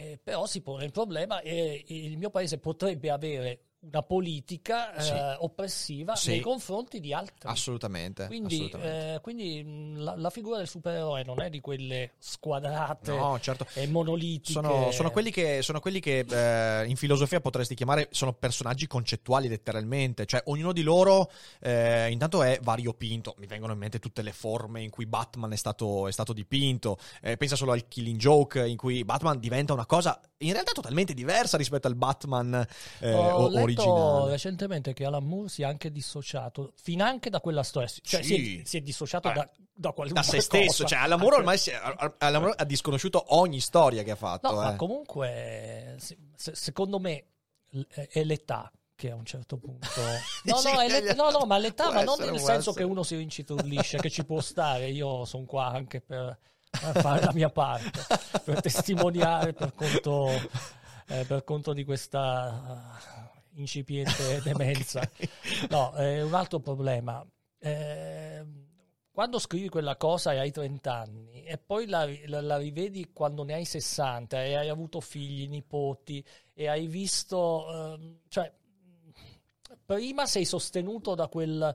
Eh, però si pone il problema e il mio paese potrebbe avere una politica eh, Sì. oppressiva Sì. nei confronti di altri. Assolutamente. Quindi, assolutamente. eh, quindi mh, la, la figura del supereroe non è di quelle squadrate no, certo. e monolitiche. Sono, sono quelli che, sono quelli che eh, in filosofia potresti chiamare sono personaggi concettuali letteralmente, cioè ognuno di loro eh, intanto è variopinto, mi vengono in mente tutte le forme in cui Batman è stato, è stato dipinto, Eh, pensa solo al Killing Joke in cui Batman diventa una cosa in realtà totalmente diversa rispetto al Batman eh, Ho o- originale. recentemente che Alan Moore si è anche dissociato, finanche da quella storia. Cioè, Sì. si, è, si è dissociato Eh, da, da Da se stesso, cioè Alan Moore Anche- ormai si è- Alan Moore ha disconosciuto ogni storia che ha fatto. No, eh. ma comunque, se- se- secondo me, è l'età che a un certo punto... [LAUGHS] No, no, l'età- no, no, ma l'età, ma non essere, nel senso essere. che uno si [LAUGHS] rincitrulisce, che ci può stare. Io sono qua anche per fare la mia parte, per testimoniare per conto, eh, per conto di questa incipiente [LAUGHS] demenza. No, è un altro problema. Eh, quando scrivi quella cosa e hai 30 anni e poi la, la- la rivedi quando ne hai 60 e hai avuto figli, nipoti e hai visto, ehm, cioè, prima sei sostenuto da quel,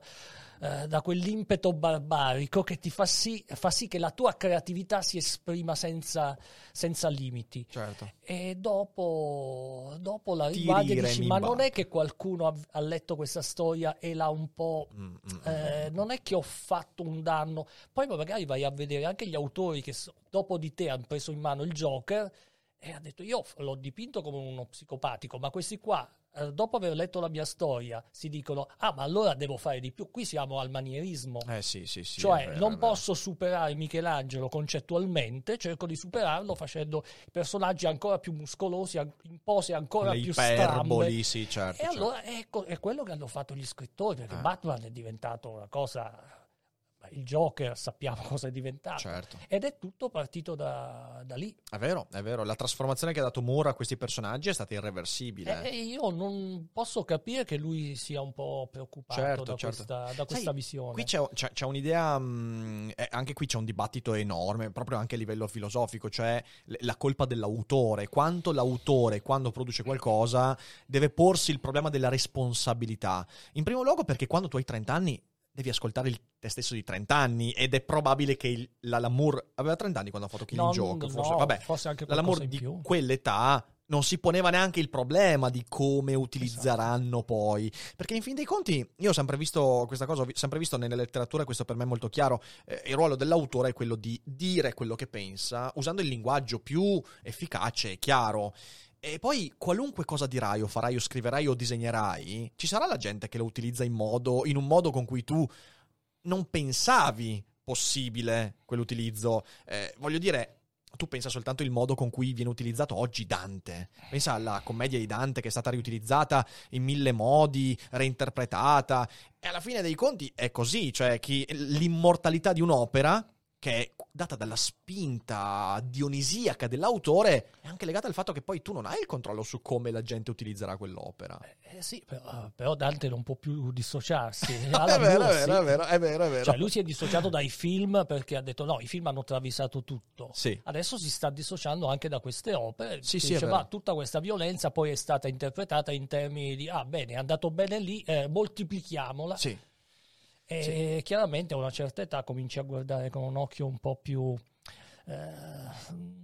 eh, da quell'impeto barbarico che ti fa sì, fa sì che la tua creatività si esprima senza, senza limiti. Certo. E dopo, dopo la riguardi e dici: Ma non è barca." che qualcuno ha, ha letto questa storia e l'ha un po'. Mm, mm, mm. eh, non è che ho fatto un danno. Poi magari vai a vedere anche gli autori che so- dopo di te hanno preso in mano il Joker e ha detto: Io l'ho dipinto come uno psicopatico, ma questi qua. Eh, Dopo aver letto la mia storia, si dicono: Ah, ma allora devo fare di più. Qui siamo al manierismo. Eh sì, sì, sì. Cioè, vero, non posso superare Michelangelo concettualmente, cerco di superarlo facendo personaggi ancora più muscolosi, in pose ancora le più iperboli, strambe. sì, certo. E certo. allora ecco, è quello che hanno fatto gli scrittori, perché Eh. Batman è diventato una cosa... Il Joker sappiamo [LAUGHS] cosa è diventato. Certo. Ed è tutto partito da, da lì. È vero, è vero. La trasformazione che ha dato Moore a questi personaggi è stata irreversibile. E io non posso capire che lui sia un po' preoccupato Certo, da, certo. questa, da questa Sai, visione. Qui c'è, c'è- c'è un'idea, mh, eh, anche qui c'è un dibattito enorme, proprio anche a livello filosofico, cioè la colpa dell'autore, quanto l'autore quando produce qualcosa deve porsi il problema della responsabilità. In primo luogo perché quando tu hai 30 anni devi ascoltare il te stesso di 30 anni ed è probabile che il, la Lamour aveva 30 anni quando ha fatto Killing No, Joke, no, forse, vabbè, forse anche la Lamour di più. quell'età non si poneva neanche il problema di come utilizzeranno poi. Perché in fin dei conti, io ho sempre visto questa cosa, ho sempre visto nella letteratura, questo per me è molto chiaro, eh, il ruolo dell'autore è quello di dire quello che pensa usando il linguaggio più efficace e chiaro. E poi qualunque cosa dirai o farai o scriverai o disegnerai, ci sarà la gente che lo utilizza in, modo, in un modo con cui tu non pensavi possibile quell'utilizzo. Eh, voglio dire, tu pensa soltanto il modo con cui viene utilizzato oggi Dante. Pensa alla commedia di Dante che è stata riutilizzata in mille modi, reinterpretata. E alla fine dei conti è così, cioè chi, l'immortalità di un'opera che è data dalla spinta dionisiaca dell'autore, è anche legata al fatto che poi tu non hai il controllo su come la gente utilizzerà quell'opera. Eh, sì, però, però, Dante non può più dissociarsi. [LAUGHS] è, vero, è, vero, è, vero, è vero, è vero, Cioè, lui si è dissociato dai film perché ha detto no, i film hanno travisato tutto. Sì. Adesso si sta dissociando anche da queste opere. Sì, sì, dice, ma tutta questa violenza poi è stata interpretata in termini di ah bene, è andato bene lì, eh, moltiplichiamola. Sì. E sì. chiaramente a una certa età cominci a guardare con un occhio un po' più eh,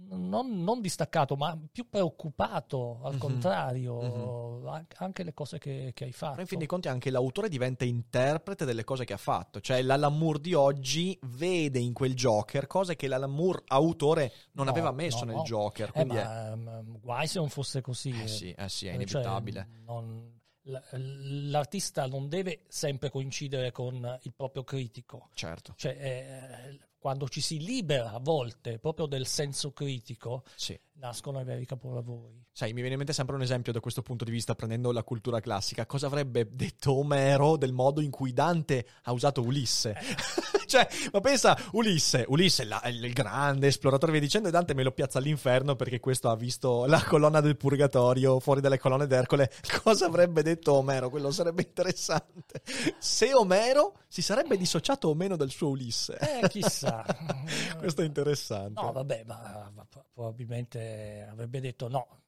non, non, distaccato, ma più preoccupato, al mm-hmm. contrario, mm-hmm. anche le cose che, che, hai fatto. Però in fin dei conti anche l'autore diventa interprete delle cose che ha fatto, cioè l'Alan Moore di oggi vede in quel Joker cose che l'Alan Moore autore non no, aveva messo no, nel no. Joker. Eh, ma, è... guai se non fosse così. Eh sì, eh sì è inevitabile. Cioè, non l'artista non deve sempre coincidere con il proprio critico. Certo. Cioè, eh, quando ci si libera a volte proprio del senso critico, sì. Nascono i veri capolavori. Sai, mi viene in mente sempre un esempio da questo punto di vista, prendendo la cultura classica. Cosa avrebbe detto Omero del modo in cui Dante ha usato Ulisse? Eh. [LAUGHS] cioè, ma pensa, Ulisse, Ulisse la, il grande esploratore, via dicendo, e Dante me lo piazza all'inferno perché questo ha visto la colonna del purgatorio fuori dalle colonne d'Ercole. Cosa avrebbe detto Omero? Quello sarebbe interessante. Se Omero si sarebbe dissociato o meno dal suo Ulisse. Eh, chissà. [LAUGHS] Questo è interessante. No, vabbè, ma, ma, probabilmente avrebbe detto no.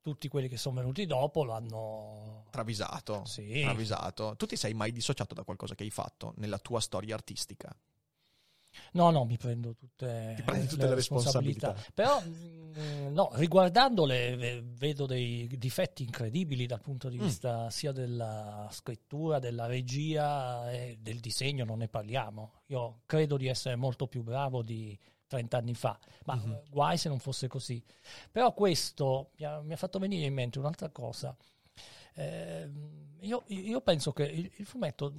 Tutti quelli che sono venuti dopo l'hanno travisato. Sì. travisato. Tu ti sei mai dissociato da qualcosa che hai fatto nella tua storia artistica? No, no, mi prendo tutte, tutte le, le responsabilità. responsabilità. Però, mh, no, riguardandole vedo dei difetti incredibili dal punto di vista mm. sia della scrittura, della regia e del disegno, non ne parliamo. Io credo di essere molto più bravo di 30 anni fa, ma mm-hmm. guai se non fosse così. Però questo mi ha, mi ha fatto venire in mente un'altra cosa. Eh, io, io, penso che il, il fumetto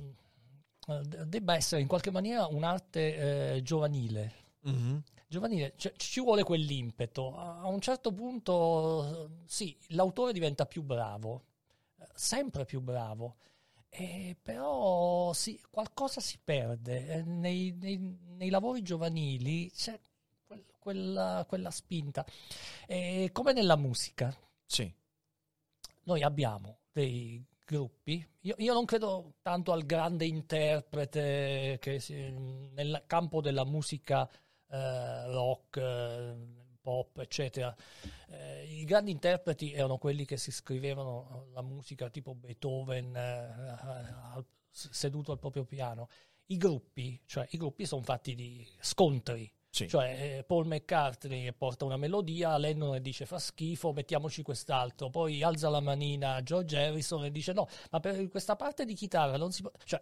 eh, debba essere in qualche maniera un'arte eh, giovanile. Mm-hmm. Giovanile, cioè, ci vuole quell'impeto. A un certo punto, sì, l'autore diventa più bravo, eh, sempre più bravo, eh, però sì, qualcosa si perde. Eh, nei, nei, nei, lavori giovanili c'è quel, quella, quella, spinta. Eh, come nella musica. Sì. Noi abbiamo dei gruppi. Io, io, non credo tanto al grande interprete che si, nel campo della musica eh, rock, eh, pop, eccetera. Eh, I grandi interpreti erano quelli che si scrivevano la musica tipo Beethoven eh, seduto al proprio piano. I gruppi, cioè i gruppi sono fatti di scontri sì. Cioè eh, Paul McCartney porta una melodia, Lennon dice fa schifo, mettiamoci quest'altro, poi alza la manina George Harrison e dice no, ma per questa parte di chitarra non si può... Cioè,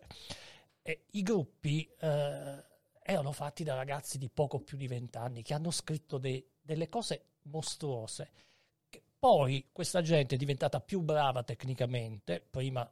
eh, i gruppi eh, erano fatti da ragazzi di poco più di vent'anni che hanno scritto de- delle cose mostruose. Poi questa gente è diventata più brava tecnicamente, prima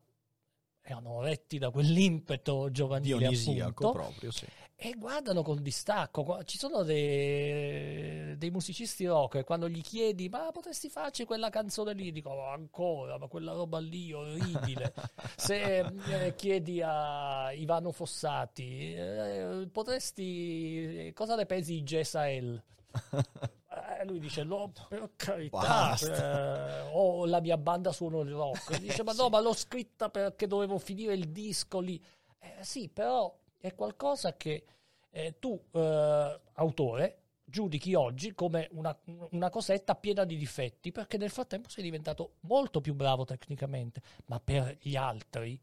erano retti da quell'impeto giovanile Dionisiaco appunto, proprio, sì e guardano con distacco. Ci sono dei, dei, musicisti rock e quando gli chiedi ma potresti farci quella canzone lì, dico ancora, ma quella roba lì orribile. [LAUGHS] Se eh, chiedi a Ivano Fossati, eh, potresti, cosa ne pensi di Gesael? [LAUGHS] Eh, lui dice no per carità eh, ho la mia banda suono il rock. Dice ma no [LAUGHS] ma l'ho scritta perché dovevo finire il disco lì. Eh, sì però è qualcosa che eh, tu, eh, autore, giudichi oggi come una, una, cosetta piena di difetti, perché nel frattempo sei diventato molto più bravo tecnicamente, ma per gli altri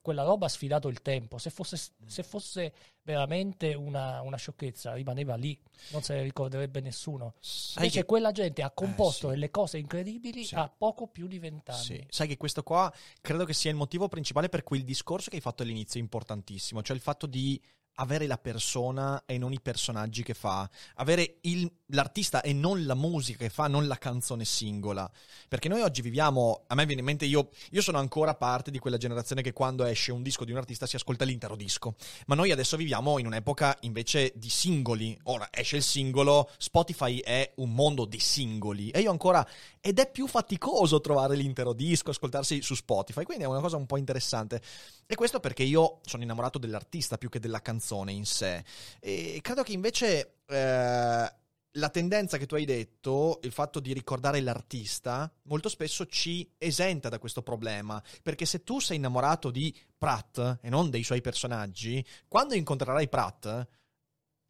quella roba ha sfidato il tempo. Se fosse, se fosse veramente una, una sciocchezza, rimaneva lì, non se ne ricorderebbe nessuno. Sai Invece che- quella gente ha composto sì. delle cose incredibili Sì. a poco più di vent'anni. Sì. Sai che questo qua credo che sia il motivo principale per cui il discorso che hai fatto all'inizio è importantissimo, cioè il fatto di avere la persona e non i personaggi che fa, avere il- l'artista e non la musica che fa, non la canzone singola. Perché noi oggi viviamo, a me viene in mente, io, io sono ancora parte di quella generazione che quando esce un disco di un artista si ascolta l'intero disco, ma noi adesso viviamo in un'epoca invece di singoli. Ora esce il singolo, Spotify è un mondo di singoli e io ancora ed è più faticoso trovare l'intero disco, ascoltarsi su Spotify, quindi è una cosa un po' interessante. E questo perché io sono innamorato dell'artista più che della canzone in sé. E credo che invece eh, la tendenza che tu hai detto, il fatto di ricordare l'artista, molto spesso ci esenta da questo problema. Perché se tu sei innamorato di Pratt e non dei suoi personaggi, quando incontrerai Pratt,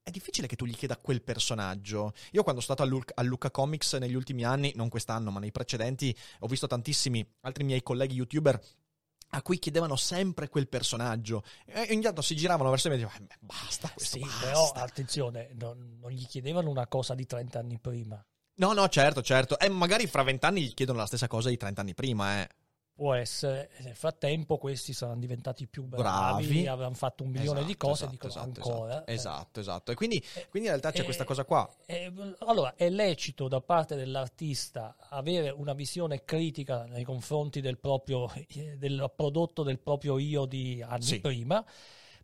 è difficile che tu gli chieda quel personaggio. Io quando sono stato al, Luc- al Luca Comics negli ultimi anni, non quest'anno, ma nei precedenti, ho visto tantissimi altri miei colleghi youtuber a cui chiedevano sempre quel personaggio. E ogni tanto si giravano verso me e dicevano, "Eh, basta questo, Sì, basta." però attenzione, non, non gli chiedevano una cosa di 30 anni prima. No, no, certo, certo. E magari fra vent'anni gli chiedono la stessa cosa di 30 anni prima, eh. Può essere, nel frattempo questi saranno diventati più bravi, Bravi. avranno fatto un milione di Esatto, cose, esatto, dicono esatto, ancora. Esatto, eh. esatto. E quindi, Eh, quindi in realtà c'è eh, questa cosa qua. eh, allora, è lecito da parte dell'artista avere una visione critica nei confronti del proprio eh, del prodotto del proprio io di anni Sì. prima,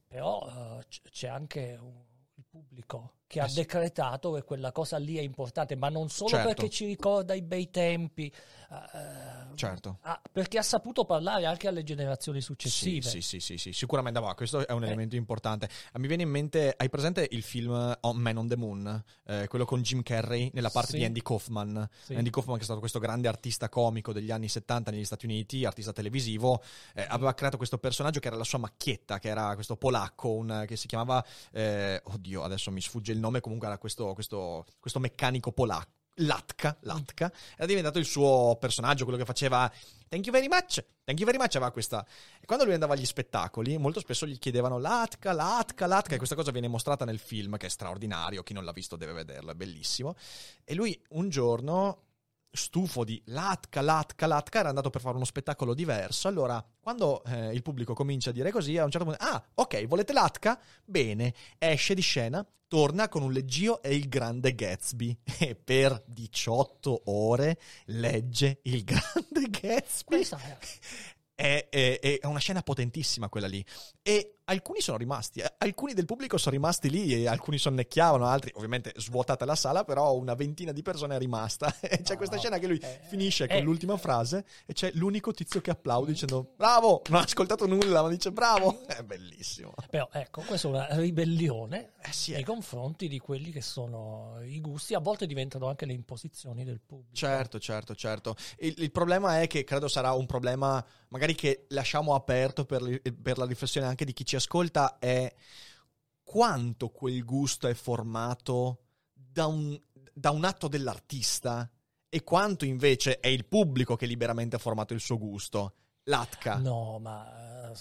però eh, c'è anche un- il pubblico che Eh ha decretato che quella cosa lì è importante, ma non solo Certo. perché ci ricorda i bei tempi, eh, Certo. ah, perché ha saputo parlare anche alle generazioni successive. Sì, sì, sì, sì, sì, sicuramente va, questo è un Eh. elemento importante. Mi viene in mente, hai presente il film On Man on the Moon? Eh, quello con Jim Carrey nella parte di Andy Kaufman. Andy Kaufman che è stato questo grande artista comico degli anni 70 negli Stati Uniti, artista televisivo, eh, aveva creato questo personaggio che era la sua macchietta, che era questo polacco, un- che si chiamava, eh, oddio adesso mi sfugge il nome, comunque era questo, questo, questo meccanico polacco. Latka, Latka, era diventato il suo personaggio, quello che faceva thank you very much, thank you very much, aveva questa... E quando lui andava agli spettacoli, molto spesso gli chiedevano Latka, Latka, Latka, e questa cosa viene mostrata nel film, che è straordinario, chi non l'ha visto deve vederlo, è bellissimo. E lui un giorno, stufo di Latka, Latka, Latka, era andato per fare uno spettacolo diverso, allora quando eh, il pubblico comincia a dire così, a un certo punto, ah, ok, volete Latka? Bene, esce di scena, torna con un leggio e il grande Gatsby [LAUGHS] e per 18 ore legge il [LAUGHS] grande Gatsby. Questa è- È, è- è una scena potentissima quella lì. E alcuni sono rimasti, eh, alcuni del pubblico sono rimasti lì e alcuni sonnecchiavano, altri ovviamente svuotata la sala, però una ventina di persone è rimasta. [LAUGHS] E c'è No, questa scena che lui Eh, finisce con eh. l'ultima frase e c'è l'unico tizio che applaude dicendo bravo, non ha ascoltato nulla, ma dice bravo. [LAUGHS] È bellissimo. Però ecco, questa è una ribellione Eh sì, nei eh. confronti di quelli che sono i gusti, a volte diventano anche le imposizioni del pubblico. Certo, certo, certo. Il, il problema è che credo sarà un problema magari che lasciamo aperto per, per la riflessione anche di chi ci ascolta è quanto quel gusto è formato da un, da un atto dell'artista e quanto invece è il pubblico che liberamente ha formato il suo gusto. L'Atka. No, ma eh,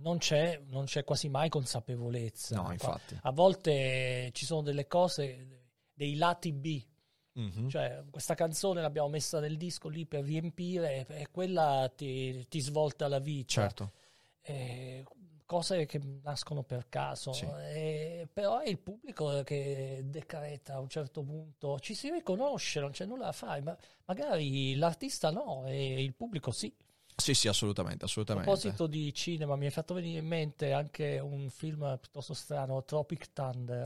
non c'è, non c'è quasi mai consapevolezza. No, infatti. A volte ci sono delle cose, dei lati B. Mhm. Cioè, questa canzone l'abbiamo messa nel disco lì per riempire e quella ti, ti svolta la vita. Certo. Eh, cose che nascono per caso, Sì. eh, però è il pubblico che decreta a un certo punto, ci si riconosce, non c'è nulla da fare, ma magari l'artista no e il pubblico sì. Sì, sì, assolutamente, A assolutamente. proposito di cinema, mi è fatto venire in mente anche un film piuttosto strano, Tropic Thunder,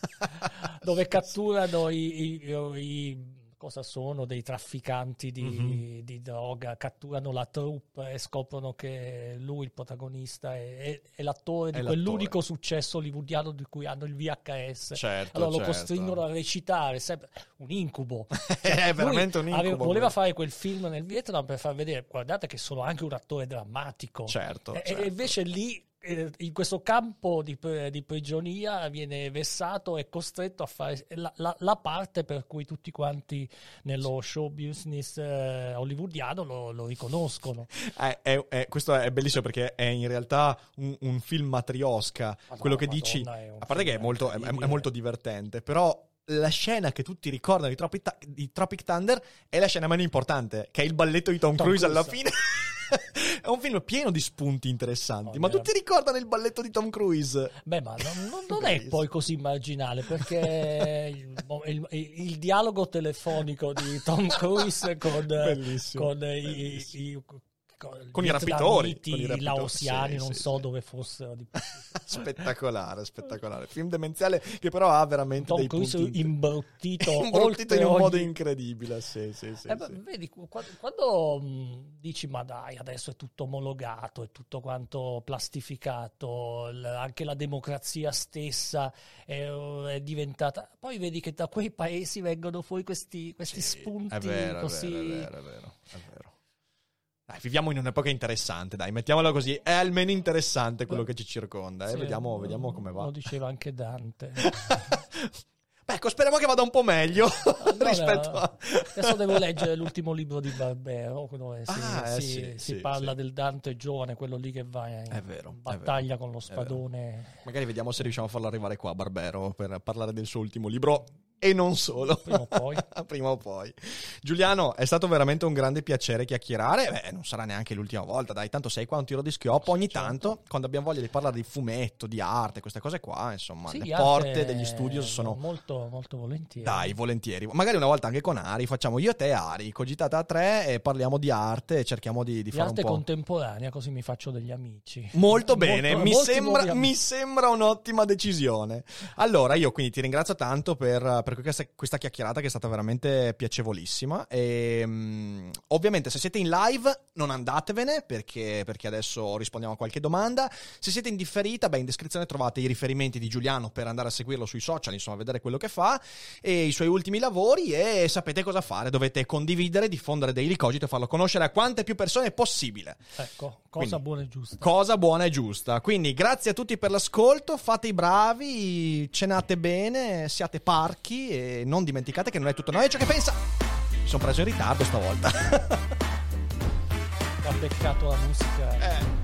[LAUGHS] dove catturano i, i- i- cosa sono dei trafficanti di, Mhm. di droga, catturano la troupe e scoprono che lui, il protagonista, è, è- è l'attore di È quell'unico successo hollywoodiano di cui hanno il VHS. Certo, allora lo certo. costringono a recitare, sempre un incubo. [LAUGHS] È veramente un aveva- incubo. voleva quello. fare quel film nel Vietnam per far vedere, guardate che sono anche un attore drammatico. Certo, E- certo. E invece lì in questo campo di, di, prigionia viene vessato e costretto a fare la, la, la, parte per cui tutti quanti nello show business eh, hollywoodiano lo, lo riconoscono. [LAUGHS] Eh, è, è, questo è bellissimo perché è in realtà un, un film matriosca. Madonna, quello che Madonna, dici, a parte che è molto, è, è molto divertente, però la scena che tutti ricordano di Tropic, di Tropic, Thunder è la scena meno importante, che è il balletto di Tom, Tom Cruise, Cruise alla fine. [LAUGHS] è un film pieno di spunti interessanti, oh, ma tutti ricordano il balletto di Tom Cruise. Beh, ma non, non [LAUGHS] è poi così marginale perché il, il, il, dialogo telefonico di Tom Cruise con, [LAUGHS] con i, i con i rapitori, con i laosiani, sì, non sì, so sì. dove fossero. Di... [LAUGHS] [LAUGHS] spettacolare, spettacolare. Film demenziale che però ha veramente Tom dei Cruise punti imbruttito, [LAUGHS] imbruttito in un ogni... modo incredibile. Sì, sì, sì, eh, Vedi, quando, quando mh, dici ma dai, adesso è tutto omologato, è tutto quanto plastificato, l- anche la democrazia stessa è, è, diventata... Poi vedi che da quei paesi vengono fuori questi, questi spunti è vero, così... È vero, è vero, è vero. Dai, viviamo in un'epoca interessante, dai, mettiamola così. È almeno interessante quello che ci circonda. Eh? Sì, vediamo, vediamo come va. Lo diceva anche Dante. [LAUGHS] Beh, ecco, speriamo che vada un po' meglio [LAUGHS] allora, rispetto a... Adesso devo [LAUGHS] leggere l'ultimo libro di Barbero, dove si, ah, eh, si, sì, si sì, parla sì. del Dante giovane, quello lì che va in vero, battaglia con lo spadone. Magari vediamo se riusciamo a farlo arrivare qua, Barbero, per parlare del suo ultimo libro e non solo. Prima o poi. [LAUGHS] Prima o poi. Giuliano, è stato veramente un grande piacere chiacchierare. Beh, non sarà neanche l'ultima volta, dai, tanto sei qua un tiro di schioppo. Ogni certo. tanto, quando abbiamo voglia di parlare di fumetto, di arte, queste cose qua, insomma, sì, le porte degli studios sono... Molto, molto volentieri. Dai, volentieri. Magari una volta anche con Ari, facciamo io e te, Ari, cogitata a tre e parliamo di arte e cerchiamo di, di, di fare arte un po'... contemporanea, così mi faccio degli amici. Molto bene, molto, mi, sembra, mi, sembra, un'ottima decisione. Allora, io quindi ti ringrazio tanto per, per questa, questa chiacchierata chiacchierata che è stata veramente piacevolissima. E, um, ovviamente, se siete in live, non andatevene perché, perché, adesso rispondiamo a qualche domanda. Se siete in differita, beh, in descrizione trovate i riferimenti di Giuliano per andare a seguirlo sui social, insomma, vedere quello che fa e i suoi ultimi lavori. E sapete cosa fare. Dovete condividere, diffondere Daily Cogito e farlo conoscere a quante più persone possibile. Ecco, cosa Quindi, buona e giusta. Cosa buona e giusta. Quindi, grazie a tutti per l'ascolto. Fate i bravi, cenate bene, siate parchi e non dimenticate dimenticate che non è tutto noi ciò che pensa. Mi sono preso in ritardo stavolta. [LAUGHS] ha beccato la musica. Eh.